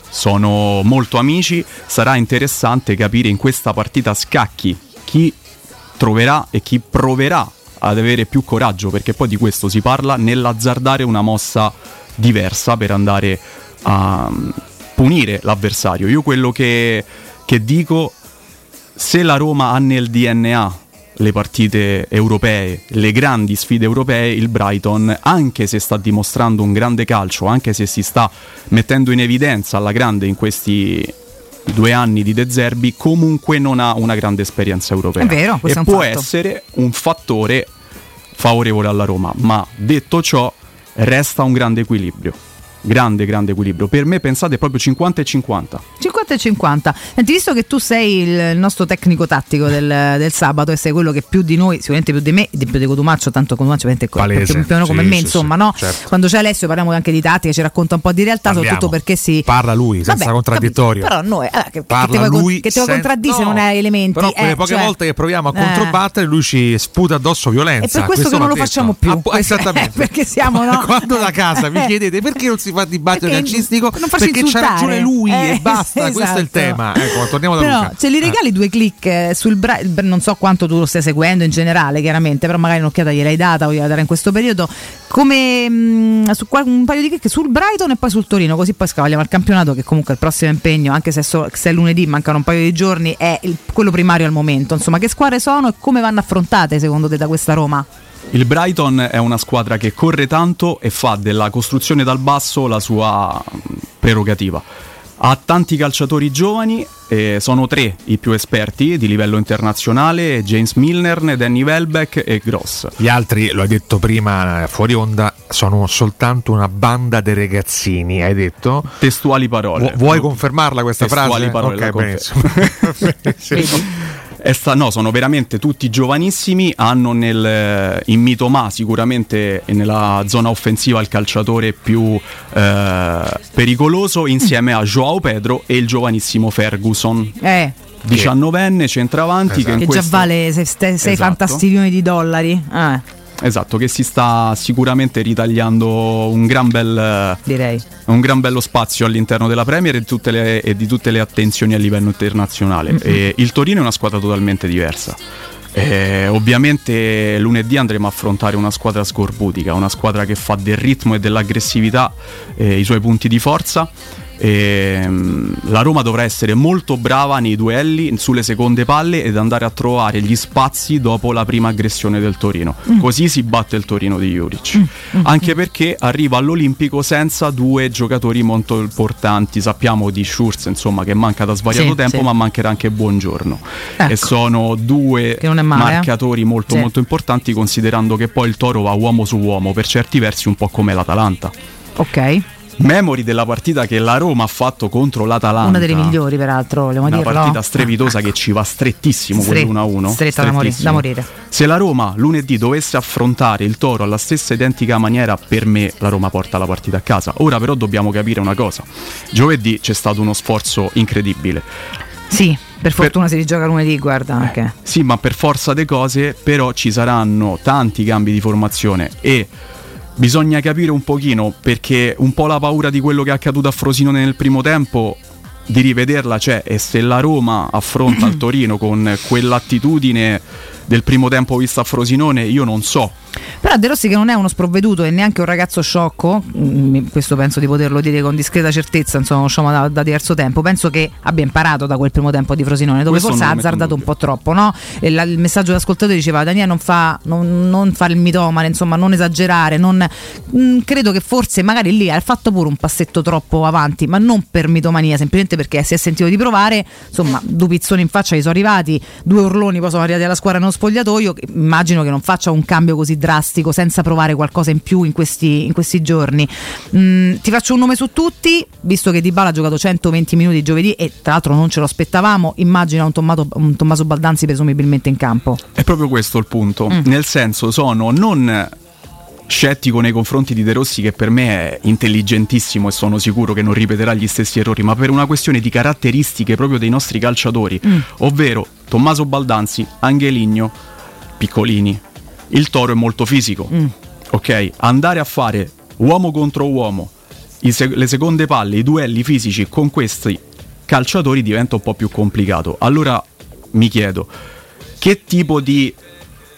Sono molto amici, sarà interessante capire in questa partita a scacchi chi troverà e chi proverà ad avere più coraggio, perché poi di questo si parla, nell'azzardare una mossa diversa per andare a mm, punire l'avversario. Io quello che, che dico, se la Roma ha nel DNA le partite europee, le grandi sfide europee, il Brighton, anche se sta dimostrando un grande calcio, anche se si sta mettendo in evidenza alla grande in questi due anni di De Zerbi, comunque non ha una grande esperienza europea. È vero, e questo è un può fatto. essere un fattore favorevole alla Roma, ma detto ciò resta un grande equilibrio. Grande, grande equilibrio. Per me pensate proprio 50 e 50. 50 e 50. Senti, visto che tu sei il nostro tecnico tattico del, del sabato e sei quello che più di noi, sicuramente più di me, e più di Cotumaccio, tanto Cotumaccio Palese. più, più o meno come Sì, me, sì, insomma, sì, no? certo. Quando c'è Alessio parliamo anche di tattica, ci racconta un po' di realtà, Parliamo. soprattutto perché si... Parla lui, senza Vabbè, contraddittorio. Però noi, eh, che, che Parla te vuoi, lui che te vuoi sen- contraddire no, non hai elementi. Però quelle eh, poche cioè- volte che proviamo a Eh. controbattere, lui ci sputa addosso violenza. È per questo, che va non lo detto. facciamo più. Ah, Questo- esattamente. [LAUGHS] perché siamo, no? [LAUGHS] Quando da casa vi [LAUGHS] chiedete perché non si fa dibattito Perché calcistico, perché c'ha ragione lui Eh, e [LAUGHS] basta. Questo è il esatto. tema. Ecco, torniamo da Però Luca. se li regali due click eh, sul Bra- non so quanto tu lo stai seguendo in generale, chiaramente, però magari un'occhiata gliel'hai data o gliela dare in questo periodo. Come mh, su qua- un paio di click sul Brighton e poi sul Torino, così poi scavalliamo al campionato, che comunque il prossimo impegno, anche se, è so- se è lunedì, mancano un paio di giorni, è il- quello primario al momento. Insomma, che squadre sono e come vanno affrontate secondo te da questa Roma? Il Brighton è una squadra che corre tanto e fa della costruzione dal basso la sua mm, prerogativa. Ha tanti calciatori giovani, eh, sono tre i più esperti di livello internazionale, James Milner, Danny Welbeck e Gross. Gli altri, lo hai detto prima fuori onda, sono soltanto una banda di ragazzini, hai detto? Testuali parole. Vu- vuoi confermarla questa Testuali frase? parole, Ok, la benissimo. [LAUGHS] È sta- no, sono veramente tutti giovanissimi, hanno nel, in Mitoma sicuramente nella zona offensiva il calciatore più eh, pericoloso insieme a Joao Pedro e il giovanissimo Ferguson. Eh, 19enne centravanti che in che già questo- vale 6 Esatto. fantastiglioni di dollari. Eh, Esatto, che si sta sicuramente ritagliando un gran bel direi. un gran bello spazio all'interno della Premier e di tutte le, di tutte le attenzioni a livello internazionale. Mm-mm. E il Torino è una squadra totalmente diversa. Eh, ovviamente lunedì andremo a affrontare una squadra scorbutica, una squadra che fa del ritmo e dell'aggressività eh, i suoi punti di forza. Ehm, la Roma dovrà essere molto brava nei duelli sulle seconde palle ed andare a trovare gli spazi dopo la prima aggressione del Torino. Mm. Così si batte il Torino di Juric. Anche perché arriva all'Olimpico senza due giocatori molto importanti. Sappiamo di Schurz, insomma, che manca da svariato Sì, tempo, sì. ma mancherà anche Buongiorno. Ecco. E sono due eh. marcatori molto Sì. molto importanti, considerando che poi il Toro va uomo su uomo, per certi versi un po' come l'Atalanta. Ok. Memori della partita che la Roma ha fatto contro l'Atalanta. Una delle migliori, peraltro, vogliamo Una dirlo. partita strepitosa che ci va strettissimo Stre- quell'1-1. stretta da morire- Strettissimo. da morire. Se la Roma lunedì dovesse affrontare il Toro alla stessa identica maniera, per me la Roma porta la partita a casa. Ora però dobbiamo capire una cosa. Giovedì c'è stato uno sforzo incredibile. Sì, per fortuna si rigioca lunedì, guarda anche. Sì, ma per forza di cose, però ci saranno tanti cambi di formazione e bisogna capire un pochino perché un po' la paura di quello che è accaduto a Frosinone nel primo tempo di rivederla c'è e se la Roma affronta [CLEARS THROAT] il Torino con quell'attitudine del primo tempo vista a Frosinone, io non so. Però De Rossi che non è uno sprovveduto e neanche un ragazzo sciocco, mm, questo penso di poterlo dire con discreta certezza, insomma, conosciamo da, da diverso tempo, penso che abbia imparato da quel primo tempo di Frosinone, dove Questo forse ha azzardato un po' troppo, no? La- il messaggio dell'ascoltatore diceva Daniele non fa non, non fare il mitomane, insomma, non esagerare, non, mm, credo che forse magari lì ha fatto pure un passetto troppo avanti, ma non per mitomania, semplicemente perché si è sentito di provare, insomma, due pizzoni in faccia gli sono arrivati, due urloni poi sono arrivati alla squadra nello spogliatoio, immagino che non faccia un cambio così drastico senza provare qualcosa in più in questi, in questi giorni. Mm, ti faccio un nome su tutti, visto che Dybala ha giocato 120 minuti giovedì e tra l'altro non ce lo aspettavamo, immagina un, Tommato- un Tommaso Baldanzi presumibilmente in campo. È proprio questo il punto. Mm. Nel senso, sono non scettico nei confronti di De Rossi, che per me è intelligentissimo e sono sicuro che non ripeterà gli stessi errori, ma per una questione di caratteristiche proprio dei nostri calciatori, Mm. ovvero Tommaso Baldanzi, Angeligno, piccolini. Il toro è molto fisico. Mm. Ok, andare a fare uomo contro uomo, i sec- le seconde palle, i duelli fisici con questi calciatori diventa un po' più complicato. Allora mi chiedo, che tipo di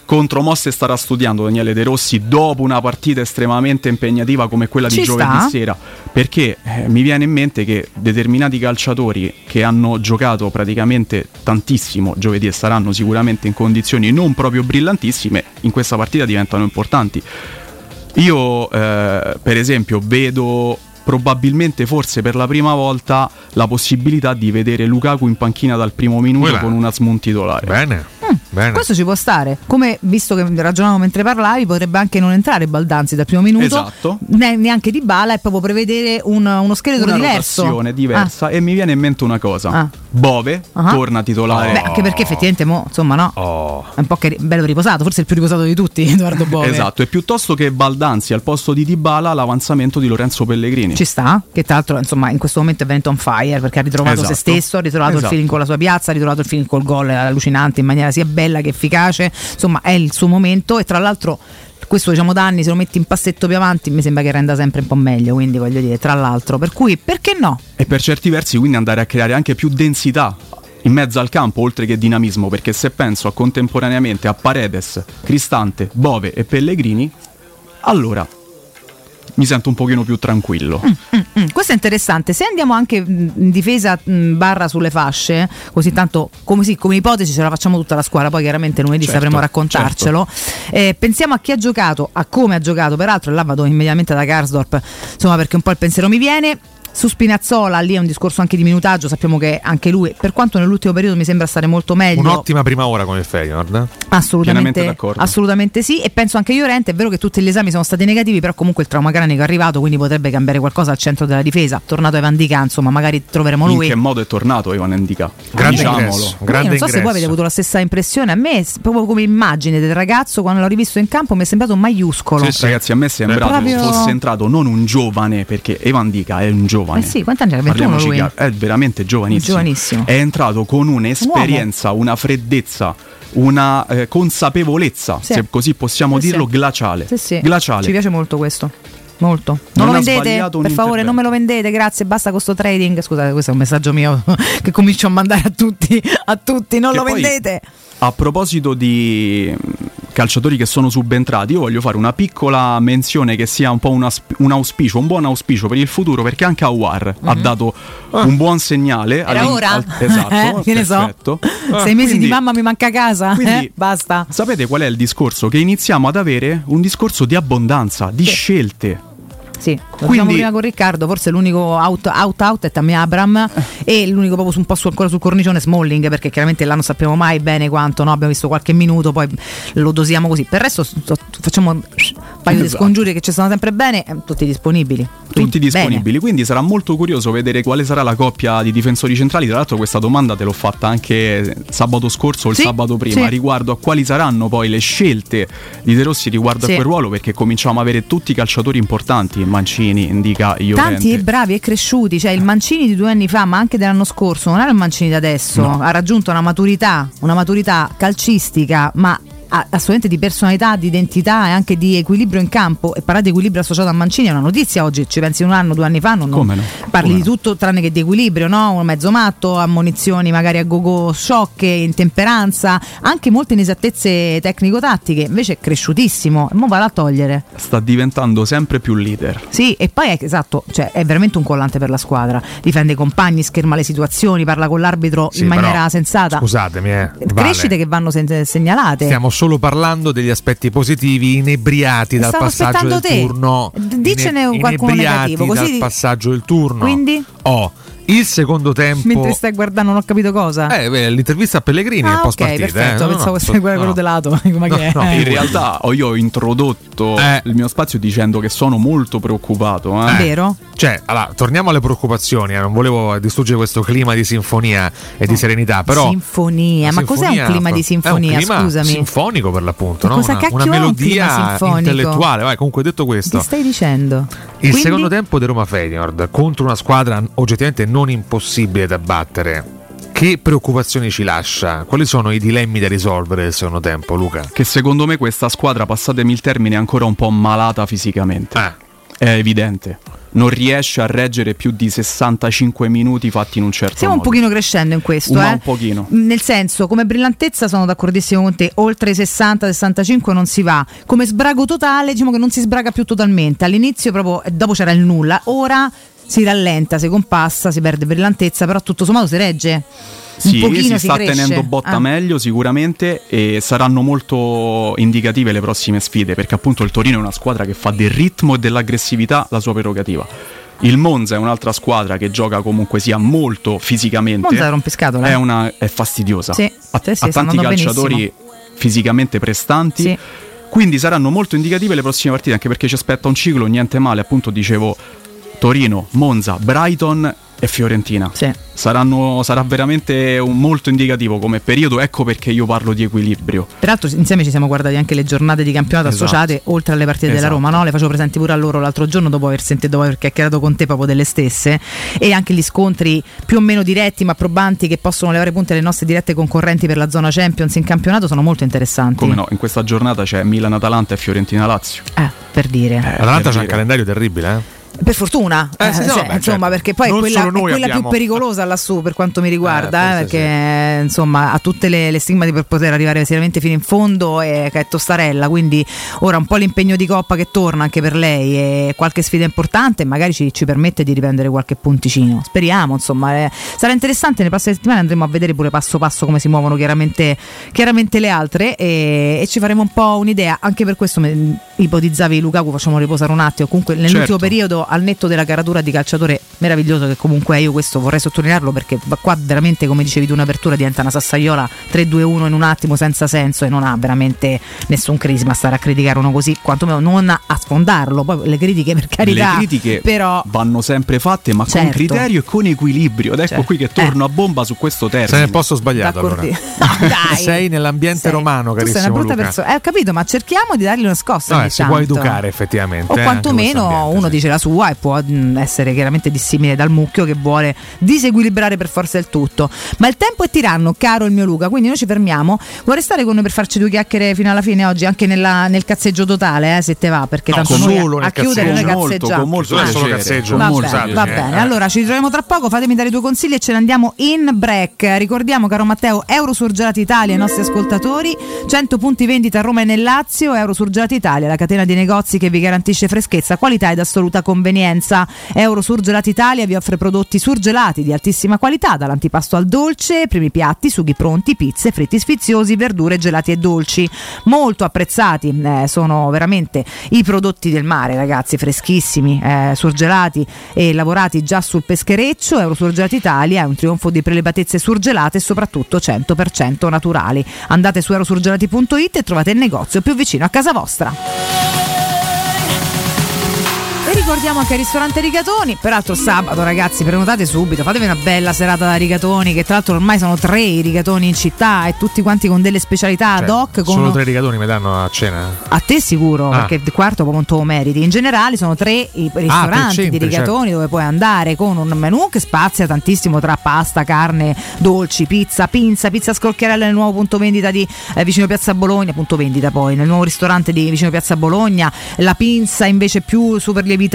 contromosse starà studiando Daniele De Rossi dopo una partita estremamente impegnativa come quella di Ci giovedì sta. sera? Perché eh, mi viene in mente che determinati calciatori che hanno giocato praticamente tantissimo giovedì e saranno sicuramente in condizioni non proprio brillantissime, in questa partita diventano importanti. Io, eh, per esempio, vedo probabilmente, forse per la prima volta, la possibilità di vedere Lukaku in panchina dal primo minuto Quella. con una Asmun titolare. Bene. Bene. Questo ci può stare. Come visto che ragionavo mentre parlavi, potrebbe anche non entrare Baldanzi dal primo minuto, Esatto. ne- neanche di bala, e proprio prevedere un- uno scheletro una diverso. rotazione diversa e mi viene in mente una cosa. Ah. Bove Ah. torna titolare. Beh, anche perché effettivamente, mo, insomma, no. È un po' che ri- bello riposato, forse il più riposato di tutti, [LAUGHS] Edoardo Bove. Esatto, e piuttosto che Baldanzi al posto di Dybala l'avanzamento di Lorenzo Pellegrini. Ci sta, che tra l'altro insomma in questo momento è venuto on fire perché ha ritrovato Esatto. se stesso, ha ritrovato il Esatto. feeling con la sua piazza, ha ritrovato il feeling col gol allucinante in maniera sia bella che efficace, insomma è il suo momento e tra l'altro questo diciamo da anni se lo metti in passetto più avanti mi sembra che renda sempre un po' meglio, quindi voglio dire tra l'altro, per cui perché no? E per certi versi quindi andare a creare anche più densità in mezzo al campo oltre che dinamismo, perché se penso a contemporaneamente a Paredes, Cristante, Bove e Pellegrini, allora mi sento un pochino più tranquillo. Mm, questo è interessante. Se andiamo anche mh, in difesa mh, barra sulle fasce, così tanto come, sì, come ipotesi ce la facciamo tutta la squadra, poi chiaramente lunedì Certo, sapremo raccontarcelo. Eh, pensiamo a chi ha giocato, a come ha giocato, peraltro, e là vado immediatamente da Karsdorp, insomma perché un po' il pensiero mi viene. Su Spinazzola, lì è un discorso anche di minutaggio, sappiamo che anche lui, per quanto nell'ultimo periodo mi sembra stare molto meglio, Un'ottima prima ora con il Feyenoord. Pienamente Assolutamente, d'accordo. assolutamente sì. E penso anche Llorente. È vero che tutti gli esami sono stati negativi, però comunque il trauma cranico è arrivato, quindi potrebbe cambiare qualcosa al centro della difesa. Tornato Evan Dica, insomma, magari troveremo In lui. che modo è tornato Evan Endica? Grande Diciamolo. ingresso, grande non so se voi ingresso. avete avuto la stessa impressione. A me, proprio come immagine del ragazzo, quando l'ho rivisto in campo, mi è sembrato maiuscolo. Ragazzi, a me è sembrato Proprio- fosse entrato non un giovane, perché Evan Dica è un giovane. Eh sì, quanti anni ha? 21 Parliamoci lui? è veramente giovanissimo. Giovanissimo. È entrato con un'esperienza, una freddezza, una eh, consapevolezza, Sì. se così possiamo Sì, dirlo, sì. glaciale. Glaciale. Ci piace molto questo. Molto. Non Non, lo vendete? un Per favore, intervento. non me lo vendete, grazie. Basta con sto trading. Scusate, questo è un messaggio mio [LAUGHS] che comincio a mandare a tutti. A tutti, non Che lo poi- vendete. A proposito di calciatori che sono subentrati, io voglio fare una piccola menzione che sia un po' un, asp- un auspicio, un buon auspicio per il futuro, perché anche Awar ha dato un buon segnale. Mhm. Era ora? al- esatto, [LAUGHS] Eh, che ne so? perfetto. Sei mesi Quindi- di mamma mi manca casa. quindi- eh? Basta. Sapete qual è il discorso? Che iniziamo ad avere un discorso di abbondanza, di scelte. Sì, lo Quindi- diciamo prima con Riccardo, forse l'unico out out, out è Tammy Abram e l'unico proprio su un po' su, ancora sul cornicione Smalling perché chiaramente là non sappiamo mai bene quanto, no? abbiamo visto qualche minuto, poi lo dosiamo così. Per il resto facciamo un paio di Esatto. scongiuri che ci stanno sempre bene, eh, tutti disponibili. Quindi, Tutti disponibili, quindi sarà molto curioso vedere quale sarà la coppia di difensori centrali. Tra l'altro, questa domanda te l'ho fatta anche sabato scorso o il Sì, sabato prima sì. riguardo a quali saranno poi le scelte di De Rossi riguardo Sì. a quel ruolo, perché cominciamo a avere tutti i calciatori importanti: Mancini, Indica, Tanti e Llorente. bravi e cresciuti, cioè il Mancini di due anni fa, ma anche dell'anno scorso, non era il Mancini di adesso, No. ha raggiunto una maturità, una maturità calcistica, ma assolutamente di personalità, di identità e anche di equilibrio in campo. E parlare di equilibrio associato a Mancini è una notizia oggi, ci pensi un anno, due anni fa, non, no? parli Come di tutto tranne che di equilibrio, no? Un mezzo matto, ammonizioni magari a go-go sciocche, intemperanza, anche molte inesattezze tecnico-tattiche, invece è cresciutissimo, e mo va a togliere. Sta diventando sempre più leader. Sì, e poi è esatto, cioè è veramente un collante per la squadra. Difende i compagni, scherma le situazioni, parla con l'arbitro Sì, in maniera però, sensata. Scusatemi, eh. vale. Crescite che vanno sen- segnalate. Stiamo solo parlando degli aspetti positivi inebriati dal passaggio del te. turno. Dicene Ine- qualcuno inebriati negativo, così- dal passaggio del turno. Quindi? Oh, il secondo tempo Mentre stai guardando non ho capito cosa. Eh, beh, l'intervista a Pellegrini Ah, è post ok, partita. perfetto, eh. No, pensavo no, fosse quello no. de lato. [LAUGHS] Dico, ma No, che no, Eh. In realtà ho- io ho introdotto il mio spazio dicendo che sono molto preoccupato. eh. Vero? Cioè, allora, torniamo alle preoccupazioni. eh, Non volevo distruggere questo clima di sinfonia e di serenità, però. Sinfonia, ma cos'è un clima di sinfonia? È un clima Scusami. sinfonico per l'appunto, no? cosa una, cacchio una un melodia clima sinfonico? intellettuale. Vai, comunque detto questo. Che stai dicendo? Il Quindi? secondo tempo di Roma Feyenoord contro una squadra oggettivamente non impossibile da battere. Che preoccupazioni ci lascia? Quali sono i dilemmi da risolvere del secondo tempo, Luca? Che secondo me questa squadra, passatemi il termine, è ancora un po' malata fisicamente. Eh. È evidente. Non riesce a reggere più di 65 minuti fatti in un certo Stiamo un modo. pochino crescendo in questo, Ma eh. un pochino. Nel senso, come brillantezza sono d'accordissimo con te, oltre i 60-65 non si va. Come sbrago totale, diciamo che non si sbraga più totalmente. All'inizio proprio, e dopo c'era il nulla, ora si rallenta, si compassa, si perde brillantezza, però tutto sommato si regge. Sì, si sta cresce. tenendo botta Ah. meglio sicuramente e saranno molto indicative le prossime sfide perché appunto il Torino è una squadra che fa del ritmo e dell'aggressività la sua prerogativa. Il Monza è un'altra squadra che gioca comunque sia molto fisicamente. Monza è. È, una, è fastidiosa. Sì, ha, sì, ha tanti calciatori benissimo. fisicamente prestanti. Sì. Quindi saranno molto indicative le prossime partite, anche perché ci aspetta un ciclo, niente male, appunto dicevo Torino, Monza, Brighton e Fiorentina. Saranno, sarà veramente un molto indicativo come periodo, ecco perché io parlo di equilibrio. Peraltro insieme ci siamo guardati anche le giornate di campionato Esatto. associate oltre alle partite della Esatto. Roma, no? Le facevo presenti pure a loro l'altro giorno dopo aver sentito, dopo aver chiacchierato con te proprio delle stesse e anche gli scontri più o meno diretti ma probanti che possono levare punti alle nostre dirette concorrenti per la zona Champions in campionato sono molto interessanti. Come no, in questa giornata c'è Milan-Atalanta e Fiorentina-Lazio. Eh, per dire. Atalanta per c'ha un calendario terribile, eh? Per fortuna, Eh, sì, Eh, no, cioè, vabbè, insomma, certo. perché poi è quella, è quella più abbiamo- pericolosa lassù per quanto mi riguarda, Eh, eh, perché insomma ha tutte le, le stigmati per poter arrivare seriamente fino in fondo e che è tostarella, quindi ora un po' l'impegno di coppa che torna anche per lei e qualche sfida importante magari ci, ci permette di riprendere qualche punticino. Speriamo, insomma, eh, sarà interessante, nelle prossime settimane andremo a vedere pure passo passo come si muovono chiaramente, chiaramente le altre e, e ci faremo un po' un'idea, anche per questo me- ipotizzavi Lukaku, facciamo riposare un attimo, comunque nell'ultimo Certo. periodo al netto della caratura di calciatore meraviglioso che comunque io questo vorrei sottolinearlo perché qua veramente come dicevi tu un'apertura diventa una sassaiola 3-2-1 in un attimo senza senso e non ha veramente nessun crisma stare a criticare uno così quantomeno non a sfondarlo poi le critiche per carità Le critiche però vanno sempre fatte, ma con Certo. criterio e con equilibrio. Ed ecco Certo. qui che torno a bomba su questo termine. Sei nel posto sbagliato allora. [LAUGHS] Dai. [LAUGHS] Sei nell'ambiente Sei- romano, tu sei carissimo una brutta Luca. persona eh, ho capito ma cerchiamo di dargli una scossa No, eh, si può tanto. educare effettivamente. o eh, quantomeno uno dice la sua e può mh, essere chiaramente dissimile dal mucchio che vuole disequilibrare per forza il tutto. Ma il tempo è tiranno, caro il mio Luca, quindi noi ci fermiamo. Vuoi restare con noi per farci due chiacchiere fino alla fine oggi, anche nella- nel cazzeggio totale, eh, se te va, perché No, tanto solo noi nel a, a chiudere noi. Molto, cazzeggiamo. con molto Ah. Solo Va cazzeggio. bene, va bene. eh. Allora ci ritroviamo tra poco, fatemi dare i tuoi consigli e ce ne andiamo in break. Ricordiamo, caro Matteo, Eurosurgelati Italia ai nostri ascoltatori, 100 punti vendita a Roma e nel Lazio, Eurosurgelati Italia, la catena di negozi che vi garantisce freschezza, qualità ed assoluta convenienza. Eurosurgelati Italia vi offre prodotti surgelati di altissima qualità, dall'antipasto al dolce, primi piatti, sughi pronti, pizze, fritti sfiziosi, verdure, gelati e dolci. Molto apprezzati eh, sono veramente i prodotti del mare, ragazzi, freschissimi, eh, surgelati e lavorati già sul peschereccio. Eurosurgelati Italia è un trionfo di prelebatezze surgelate e soprattutto 100% naturali. Andate su eurosurgelati.it e trovate il negozio più vicino a casa vostra. Ricordiamo anche il ristorante Rigatoni, peraltro sabato ragazzi prenotate subito, fatevi una bella serata da Rigatoni che tra l'altro ormai sono tre i Rigatoni in città e tutti quanti con delle specialità ad Cioè, hoc. Con Solo tre rigatoni mi danno a cena? a te sicuro, Ah. perché il quarto lo meriti. In generale sono tre i ristoranti centri, di rigatoni dove puoi andare con un menù che spazia tantissimo tra pasta, carne, dolci, pizza, pinza, pizza scrocchiarella nel nuovo punto vendita di eh, vicino Piazza Bologna, punto vendita poi, nel nuovo ristorante di vicino Piazza Bologna, la pinza invece più super lievitata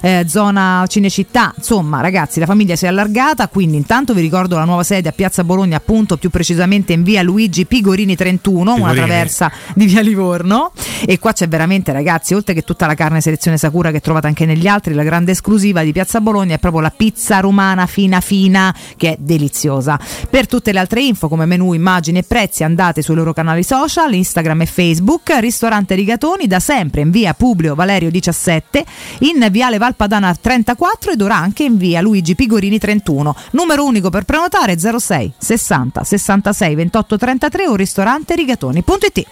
eh, zona Cinecittà. Insomma, ragazzi, la famiglia si è allargata, quindi intanto vi ricordo la nuova sede a Piazza Bologna, appunto, più precisamente in via Luigi Pigorini 31, una Pigorini. traversa di via Livorno e qua c'è veramente ragazzi oltre che tutta la carne selezione Sakura che trovate anche negli altri la grande esclusiva di Piazza Bologna è proprio la pizza romana fina fina che è deliziosa per tutte le altre info come menù immagini e prezzi andate sui loro canali social Instagram e Facebook ristorante Rigatoni da sempre in via Publio Valerio 17 in viale Valpadana 34 ed ora anche in via Luigi Pigorini 31 numero unico per prenotare 06 60 66 28 33 o ristorante rigatoni.it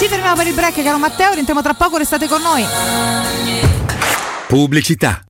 ci fermiamo per il break, caro Matteo. Rientriamo tra poco, restate con noi. Pubblicità.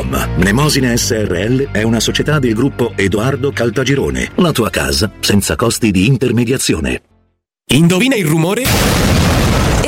www.keicalt.com. Mnemosine SRL è una società del gruppo Edoardo Caltagirone. La tua casa senza costi di intermediazione. Indovina il rumore?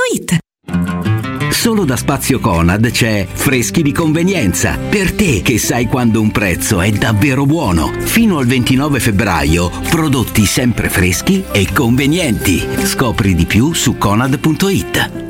paolettimobili.it Solo da Spazio Conad c'è Freschi di convenienza. Per te che sai quando un prezzo è davvero buono. Fino al 29 febbraio, prodotti sempre freschi e convenienti. Scopri di più su conad.it.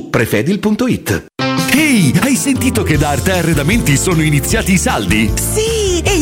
prefedil.it. Ehi, hai sentito che da Arte Arredamenti sono iniziati i saldi? Sì,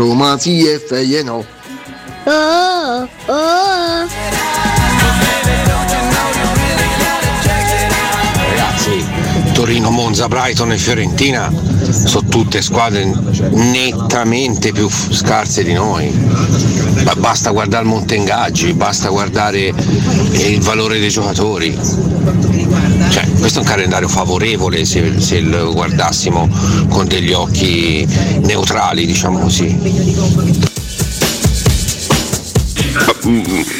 Roma sì e feie Torino, Monza, Brighton e Fiorentina sono tutte squadre nettamente più scarse di noi. Ma basta guardare il monte ingaggi, basta guardare il valore dei giocatori. Cioè, questo è un calendario favorevole se, se lo guardassimo con degli occhi neutrali, diciamo così.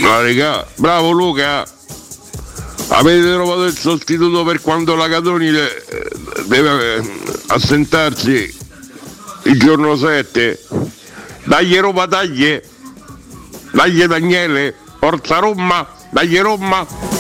Ma regà, bravo Luca! Avete trovato il sostituto per quando la Catoni eh, deve eh, assentarsi il giorno 7? Dagli Roma, dagli! Dagli Daniele! Forza Roma! Dagli Roma!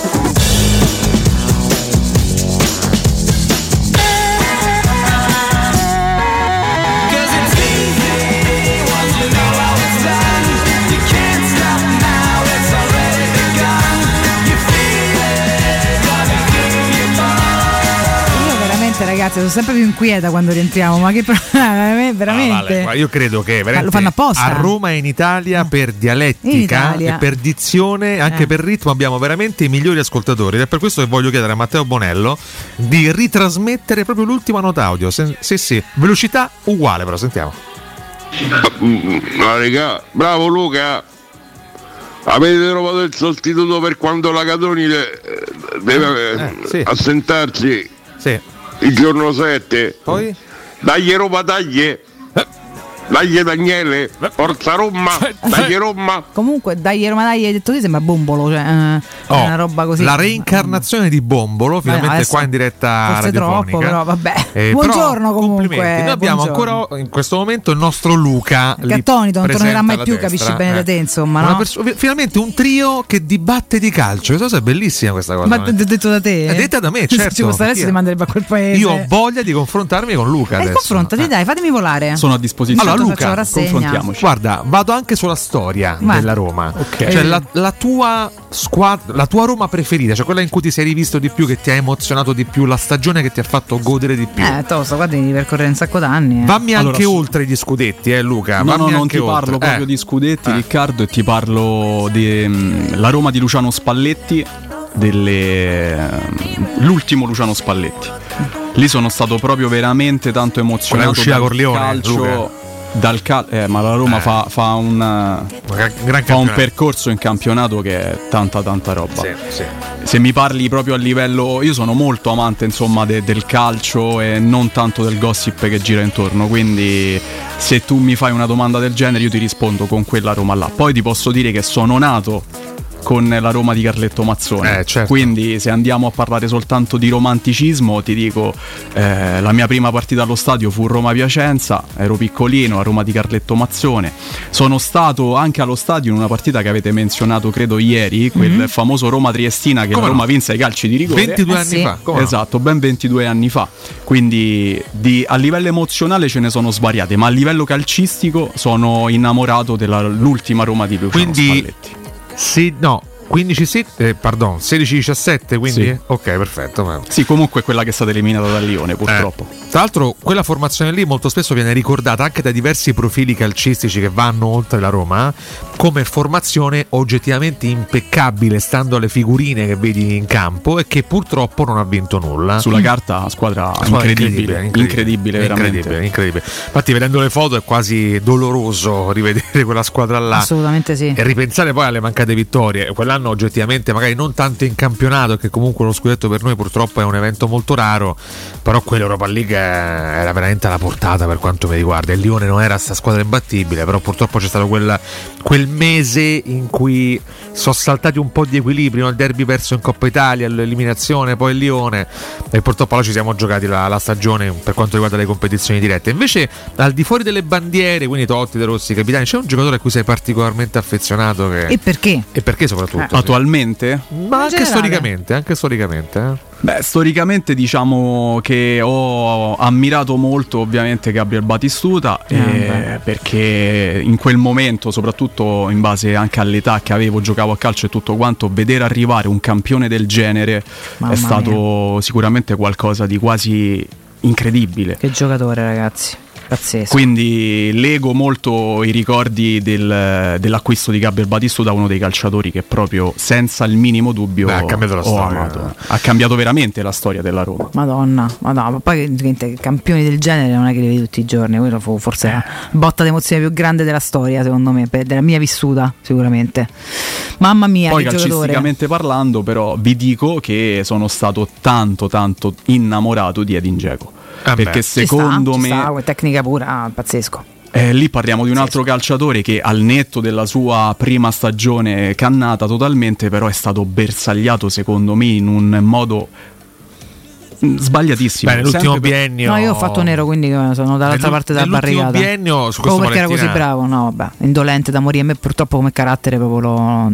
Ragazzi sono sempre più inquieta quando rientriamo, ma che [LAUGHS] pro- veramente. Ah, vale, io credo che veramente lo fanno apposta. a Roma e in Italia per dialettica Italia. e per dizione, anche Eh. per ritmo abbiamo veramente i migliori ascoltatori ed è per questo che voglio chiedere a Matteo Bonello di ritrasmettere proprio l'ultima nota audio. Se- Sì, sì, velocità uguale però, sentiamo. Ma regà, bravo Luca! Avete trovato il sostituto per quando la Catoni eh, deve eh, Eh, sì. assentarsi Sì. Il giorno 7? Poi? Dagli Roma, dagli! Dagli Daniele! Forza Roma! Dagli Roma! Comunque, dai, Roma, dai, hai detto così, sembra bombolo, cioè, eh, Oh, una roba così. La reincarnazione di Bombolo, finalmente adesso qua in diretta forse radiofonica. troppo, però vabbè. Eh, Buongiorno però, comunque. Noi abbiamo buongiorno. ancora in questo momento il nostro Luca. Che attonito, non tornerà mai più, destra. capisci bene da te, insomma, no? perso- finalmente un trio che dibatte di calcio. Questa cosa è bellissima questa cosa. Ma no? t- detto da te? È detta da me, [LAUGHS] Se certo. ci fosse adesso ti manderebbe a quel paese. Io ho voglia di confrontarmi con Luca E adesso. confrontati, dai, fatemi volare. Sono a disposizione. Allora, Luca, rassegna. Guarda, vado anche sulla storia Vai. della Roma. Ok. Cioè, la, la tua squadra, la tua Roma preferita, cioè quella in cui ti sei rivisto di più, che ti ha emozionato di più, la stagione che ti ha fatto godere di più. Eh, tosto, guarda, devi percorrere un sacco d'anni. eh. Vammi Allora, anche su- oltre gli scudetti, eh, Luca. No, Vammi no, non anche ti oltre. parlo proprio Eh. di scudetti, Riccardo, e ti parlo della Roma di Luciano Spalletti, dell'ultimo Luciano Spalletti. Lì sono stato proprio veramente tanto emozionato. Quella uscita dal calcio, Luca. Dal cal- eh, ma la Roma Eh. fa, fa un, gran fa un percorso in campionato che è tanta tanta roba. Sì, sì. Se mi parli proprio a livello, io sono molto amante insomma de- del calcio e non tanto del gossip che gira intorno, quindi se tu mi fai una domanda del genere io ti rispondo con quella Roma là. Poi ti posso dire che sono nato con la Roma di Carletto Mazzone. Eh, certo. Quindi se andiamo a parlare soltanto di romanticismo, ti dico, eh, la mia prima partita allo stadio fu Roma-Piacenza, ero piccolino, a Roma di Carletto Mazzone. Sono stato anche allo stadio in una partita che avete menzionato, credo, ieri, quel Mhm. famoso Roma-Triestina che Come la Roma no? vinse ai calci di rigore. 22 anni fa, come? Esatto, ben 22 anni fa. Quindi di- a livello emozionale ce ne sono svariate, ma a livello calcistico sono innamorato dell'ultima Roma di Luciano Quindi Spalletti. Sì, no, 15 sì, eh, pardon, 16-17, quindi Sì. ok, perfetto. ma- Sì, comunque quella che è stata eliminata dal Lione, purtroppo. Tra l'altro, quella formazione lì molto spesso viene ricordata anche da diversi profili calcistici che vanno oltre la Roma come formazione oggettivamente impeccabile, stando alle figurine che vedi in campo e che purtroppo non ha vinto nulla. Sulla carta squadra Squadra incredibile, incredibile, veramente. incredibile, incredibile. Infatti, vedendo le foto è quasi doloroso [LAUGHS] rivedere quella squadra là. Assolutamente sì. E ripensare poi alle mancate vittorie. Quell'anno oggettivamente magari non tanto in campionato, che comunque lo scudetto per noi purtroppo è un evento molto raro, però quell'Europa League era veramente alla portata per quanto mi riguarda. Il Lione non era sta squadra imbattibile, però purtroppo c'è stato quel, quel mese in cui sono saltati un po' di equilibrio, il derby perso in Coppa Italia, l'eliminazione, poi il Lione e purtroppo là ci siamo giocati la, la stagione per quanto riguarda le competizioni dirette. Invece al di fuori delle bandiere, quindi Totti, De Rossi, capitani, c'è un giocatore a cui sei particolarmente affezionato che... E perché? E perché soprattutto? sì. Attualmente? Ma anche generale. storicamente, anche storicamente. eh. Beh, storicamente diciamo che ho ammirato molto ovviamente Gabriel Batistuta Ah, eh, perché in quel momento, soprattutto in base anche all'età che avevo, giocavo a calcio e tutto quanto, vedere arrivare un campione del genere Mamma è stato sicuramente qualcosa di quasi incredibile. Che giocatore, ragazzi. Pazzesco. Quindi lego molto i ricordi del- dell'acquisto di Gabriel Batistuta, uno dei calciatori che proprio senza il minimo dubbio Beh, ha cambiato la storia. amato. Ha cambiato veramente la storia della Roma. Madonna, madonna, ma poi campioni del genere non è che li vedi tutti i giorni, quello fu forse la botta d'emozione più grande della storia, secondo me, per- della mia vissuta, sicuramente. Mamma mia, Poi che giocatore. calcisticamente parlando, però, vi dico che sono stato tanto, tanto innamorato di Edin Dzeko. Ah, perché Ci secondo sta, ci me, sta, tecnica pura, ah, pazzesco. eh, lì parliamo di un altro calciatore che al netto della sua prima stagione cannata totalmente, però è stato bersagliato, secondo me, in un modo sbagliatissimo. Beh, per- biennio. No, io ho fatto nero, quindi eh, sono dall'altra parte della barricata. biennio, su Proprio questo perché era così bravo, no, vabbè, indolente da morire. A me purtroppo come carattere proprio lo-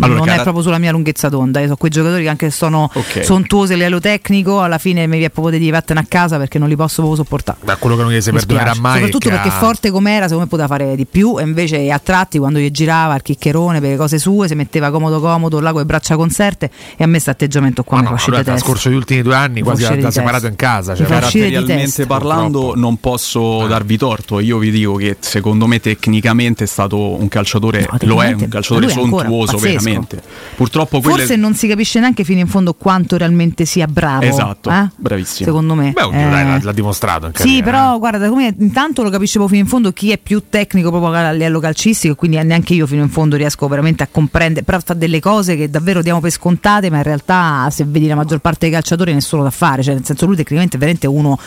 Allora, non è cara- proprio sulla mia lunghezza d'onda. Io so quei giocatori che anche se sono Ok. sontuosi a livello tecnico, alla fine mi viene proprio di dire vattene a casa perché non li posso proprio sopportare. Da quello che non gli si Mi perdonerà spiace. mai. Soprattutto è perché ha- forte com'era, secondo me poteva fare di più. E invece a tratti, quando gli girava il chiccherone per le cose sue, si metteva comodo comodo là con le braccia conserte. E a me questo atteggiamento qua mi fa No, ha testa. trascorso gli ultimi due anni Mi quasi da di separato in casa. Cioè, Caratterialmente parlando, non posso darvi torto. Io vi dico che secondo me, tecnicamente è stato un calciatore. lo è un calciatore sontuoso, veramente. Purtroppo quelle. Forse non si capisce neanche fino in fondo quanto realmente sia bravo. Esatto, eh? bravissimo. Secondo me. Beh, oddio, Eh, dai, l'ha, l'ha dimostrato. in Sì, però guarda, come intanto lo capiscevo fino in fondo chi è più tecnico proprio a livello calcistico, quindi neanche io fino in fondo riesco veramente a comprendere, però fa delle cose che davvero diamo per scontate, ma in realtà se vedi la maggior parte dei calciatori nessuno da fare, cioè nel senso lui tecnicamente è veramente uno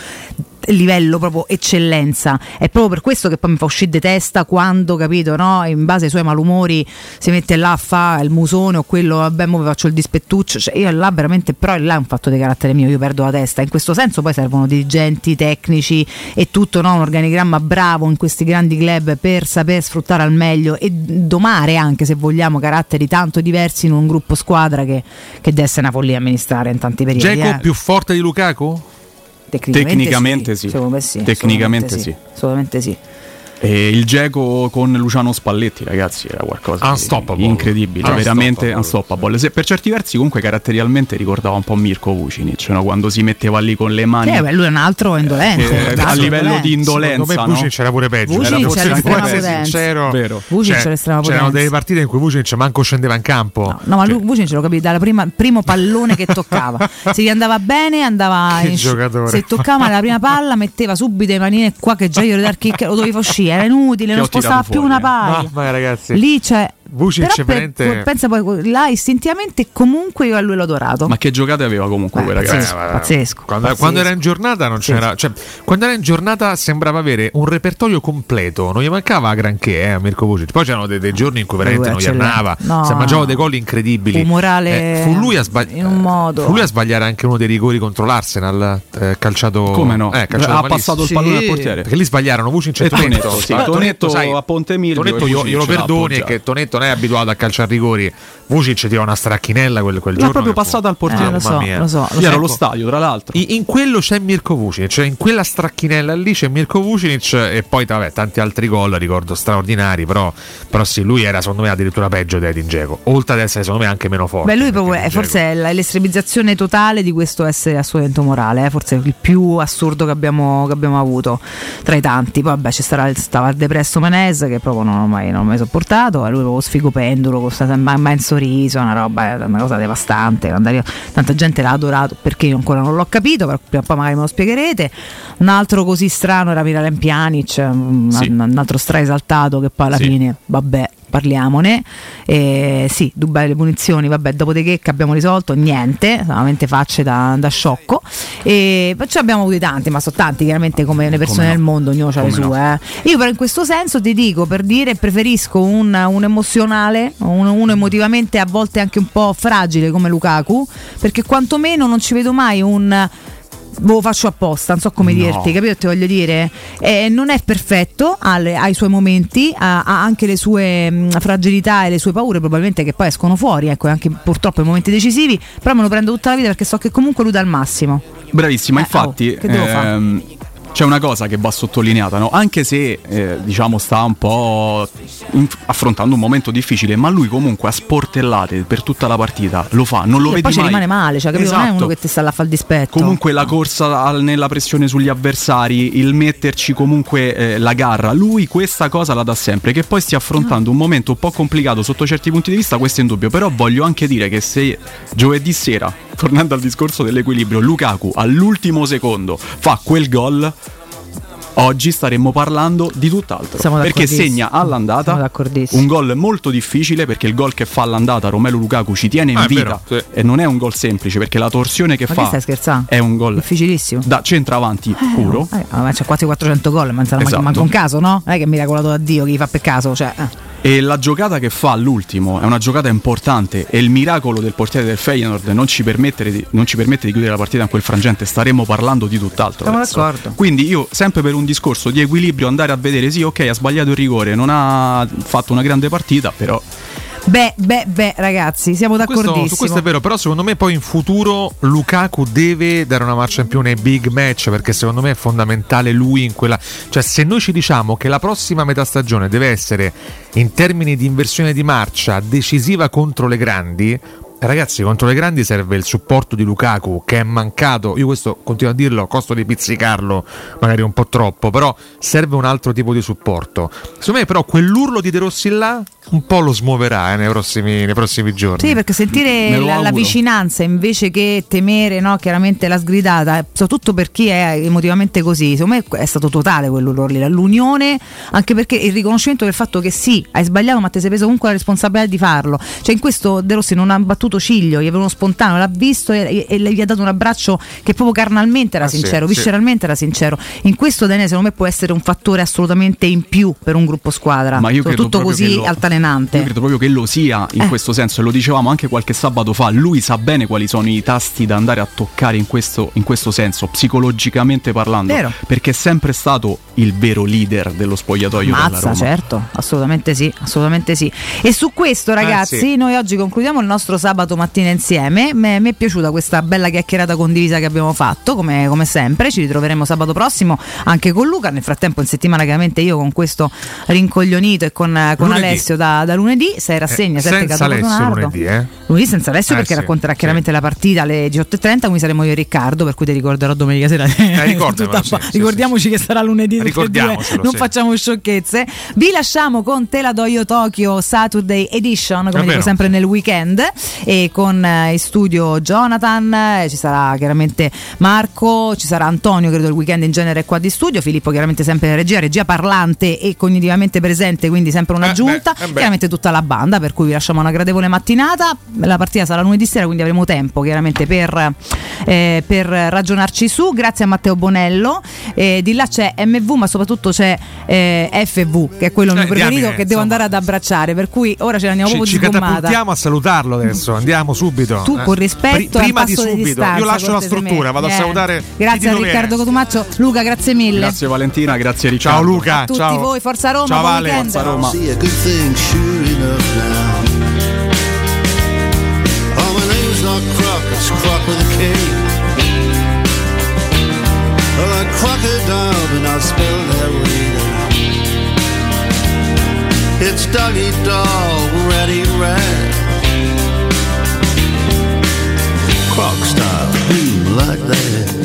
livello proprio eccellenza è proprio per questo che poi mi fa uscire di testa quando capito no in base ai suoi malumori si mette là a fa il musone o quello vabbè mo vi faccio il dispettuccio cioè io là veramente però là è un fatto di carattere mio io perdo la testa in questo senso poi servono dirigenti tecnici e tutto no? un organigramma bravo in questi grandi club per saper sfruttare al meglio e domare anche se vogliamo caratteri tanto diversi in un gruppo squadra che, che deve essere una follia amministrare in tanti periodi Dzeko eh. più forte di Lukaku? Tecnicamente sì. secondo me sì Tecnicamente sì. assolutamente sì E il Geco con Luciano Spalletti, ragazzi, era qualcosa di incredibile, Unstoppable. veramente unstoppable. Se- per certi versi, comunque, caratterialmente ricordava un po' Mirko Vucinic, no? quando si metteva lì con le mani. Sì, beh, lui è un altro indolente. Eh, altro a livello indolente. di indolenza, Secondo me no? Vucinic era pure peggio. Vucinic era forse era ancora sincero. Vero. Vucinic Cioè, era l'estrema C'erano potenza. delle partite in cui Vucinic manco scendeva in campo. No, ma lui Vucinic lo capì dal primo pallone che toccava. [LAUGHS] Se gli andava bene, andava Che in giocatore. Se toccava la prima palla, metteva subito le manine qua che già io ero dal kick, lo dovevo uscire, era inutile, non spostava più una eh. palla. Mamma ragazzi. Lì c'è Vucic Però per- veramente- pensa poi là istintivamente comunque io a lui l'ho adorato. Ma che giocate aveva comunque quel ragazzo? pazzesco, pazzesco, Quando, pazzesco. quando era in giornata non c'era. Cioè, quando era in giornata sembrava avere un repertorio completo, non gli mancava granché eh, a Mirko Vucic. Poi c'erano dei, dei giorni in cui veramente non gli andava, eccellente. si No. mangiava dei gol incredibili. Morale Eh, fu, lui a sbag- in un modo. fu lui a sbagliare anche uno dei rigori contro l'Arsenal, eh, calciato. Come no? Eh, calciato ha malissimo. passato il pallone al portiere. Perché lì sbagliarono Vucic e. Tonetto, sì. Ah, Tonetto sai, a Ponte Milvio Tonetto io, Vucic io lo l'ha perdoni appoggiato. che Tonetto non è abituato a calciare rigori. Vucic tira una stracchinella quel, quel L'ha giorno. proprio passata al portiere. Mamma lo so, mia. lo so, lo so. allo stadio, tra l'altro. In, in quello c'è Mirko Vucinic, cioè in quella stracchinella lì c'è Mirko Vucinic e poi vabbè, tanti altri gol, ricordo straordinari, però, però sì, lui era secondo me addirittura peggio di Edin Dzeko, oltre ad essere secondo me anche meno forte. Beh, lui proprio è, forse è la- l'estremizzazione totale di questo essere assolutamente morale, eh, forse il più assurdo che abbiamo, che abbiamo avuto tra i tanti. Poi vabbè, ci stava, il- stava depresso Menez che proprio non ho mai, non ho mai sopportato, e lui proprio sfigo pendulo, con sta- ma- mai in sorriso, una roba, una cosa devastante. Andare- Tanta gente l'ha adorato perché io ancora non l'ho capito, però prima o poi magari me lo spiegherete. Un altro così strano era Miralem Pjanic, un, Sì. un altro stra esaltato che poi alla Sì. fine, vabbè, parliamone. Eh, sì, Dubai le punizioni, vabbè, dopodiché che abbiamo risolto niente, solamente facce da, da sciocco. E poi ci abbiamo avuto tanti, ma sono tanti chiaramente come le persone no. del mondo, ognuno ha le Come sue. eh. Io però in questo senso ti dico, per dire, preferisco un, un emozionale, un- uno emotivamente a volte anche un po' fragile come Lukaku, perché quantomeno non ci vedo mai un lo faccio apposta, non so come No. dirti, capito? Ti voglio dire, Eh, non è perfetto, ha, le- ha i suoi momenti, ha, ha anche le sue mh, fragilità e le sue paure, probabilmente che poi escono fuori, ecco, anche purtroppo in momenti decisivi. Però me lo prendo tutta la vita perché so che comunque lui dà il massimo. Bravissima, Eh, infatti oh, che devo fare? C'è una cosa che va sottolineata, no? anche se eh, diciamo sta un po' affrontando un momento difficile, ma lui comunque a sportellate per tutta la partita lo fa, non lo e vedi poi ci mai. rimane male, cioè, capito? Non è Esatto. uno che ti sta là a fare il dispetto. Comunque la corsa al- nella pressione sugli avversari, il metterci comunque eh, la garra, lui questa cosa la dà sempre. Che poi stia affrontando un momento un po' complicato sotto certi punti di vista, questo è indubbio. Però voglio anche dire che se giovedì sera, tornando al discorso dell'equilibrio, Lukaku all'ultimo secondo fa quel gol. Oggi staremmo parlando di tutt'altro Siamo perché segna all'andata un gol molto difficile perché il gol che fa all'andata Romelu Lukaku ci tiene in Ah, vita vero, e non è un gol semplice perché la torsione che Ma fa stai scherzando? è un gol Difficilissimo. da centravanti puro. Eh, ma c'è quasi 400 gol, ma non Esatto. manca un caso, no? Non è che è miracolato da Dio chi fa per caso, cioè. eh. E la giocata che fa all'ultimo è una giocata importante e il miracolo del portiere del Feyenoord non ci, permette di, non ci permette di chiudere la partita in quel frangente, staremmo parlando di tutt'altro. Siamo adesso. d'accordo. Quindi io, sempre per un discorso di equilibrio, andare a vedere, sì, ok, ha sbagliato il rigore, non ha fatto una grande partita, però Beh, beh, beh, ragazzi, siamo Questo, d'accordissimo. su questo è vero, però secondo me poi in futuro Lukaku deve dare una marcia in più nei big match perché secondo me è fondamentale lui in quella... Cioè se noi ci diciamo che la prossima metà stagione deve essere in termini di inversione di marcia decisiva contro le grandi, Ragazzi, contro le grandi serve il supporto di Lukaku che è mancato. Io questo continuo a dirlo, a costo di pizzicarlo, magari un po' troppo, però serve un altro tipo di supporto. Secondo me, però, quell'urlo di De Rossi là un po' lo smuoverà eh, nei, prossimi, nei prossimi giorni. Sì, perché sentire la, la vicinanza invece che temere no, chiaramente la sgridata, soprattutto per chi è emotivamente così, secondo me è stato totale quello lì, l'unione, anche perché il riconoscimento del fatto che sì, hai sbagliato, ma ti sei preso comunque la responsabilità di farlo. Cioè in questo De Rossi non ha battuto ciglio, gli è venuto spontaneo, l'ha visto e, e- e gli ha dato un abbraccio che proprio carnalmente era Ah, sì, sincero, sì. visceralmente era sincero. In questo Daniele secondo me può essere un fattore assolutamente in più per un gruppo squadra, Ma io soprattutto così lo- altalenante. Io credo proprio che lo sia in Eh. questo senso, e lo dicevamo anche qualche sabato fa. Lui sa bene quali sono i tasti da andare a toccare in questo, in questo senso, psicologicamente parlando. Vero. Perché è sempre stato il vero leader dello spogliatoio della Mazza, Roma. certo, assolutamente sì, assolutamente sì. E su questo, ragazzi, sì. noi oggi concludiamo il nostro sabato mattina insieme. Me- Mi è piaciuta questa bella chiacchierata condivisa che abbiamo fatto, come, come sempre. Ci ritroveremo sabato prossimo anche con Luca. Nel frattempo, in settimana, chiaramente io con questo rincoglionito e con, con. Alessio da, da lunedì. Sei rassegna, Eh, senza Alessio lunedì, eh? Lunedì senza Alessio Eh, perché sì, racconterà chiaramente la partita alle 18.30, quindi saremo io e Riccardo, per cui ti ricorderò domenica sera. [LAUGHS] ricordamelo, Tutta- sì, sì, ricordiamoci che sarà lunedì Ricordiamocelo, non sì. facciamo sciocchezze. Vi lasciamo con Te la do io Tokyo Saturday Edition, come dico sempre nel weekend. E con eh, in studio Jonathan, eh, ci sarà chiaramente Marco, ci sarà Antonio, credo il weekend in genere è qua di studio, Filippo chiaramente sempre in regia, regia parlante e cognitivamente presente, quindi sempre un'aggiunta, beh, eh beh. chiaramente tutta la banda, per cui vi lasciamo una gradevole mattinata, la partita sarà lunedì sera, quindi avremo tempo chiaramente per, eh, per ragionarci su, grazie a Matteo Bonello, Eh, di là c'è MV ma soprattutto c'è eh, FV, che è quello mio Eh, preferito diamine, che devo andare ad abbracciare, per cui ora ce ne andiamo Ci, proprio ci di sgommata. catapultiamo a salutarlo adesso, andiamo subito. Tu Eh. con rispetto Pri- e al prima di subito, distanza, io lascio la struttura, vado a Eh. salutare. chi Grazie a. Riccardo Cotumaccio. Luca, grazie mille. Grazie Valentina, grazie Riccardo. Ciao Luca, A tutti ciao. voi, Forza Roma, Ciao Vale. weekend. Forza Roma. See a good thing, sure like that.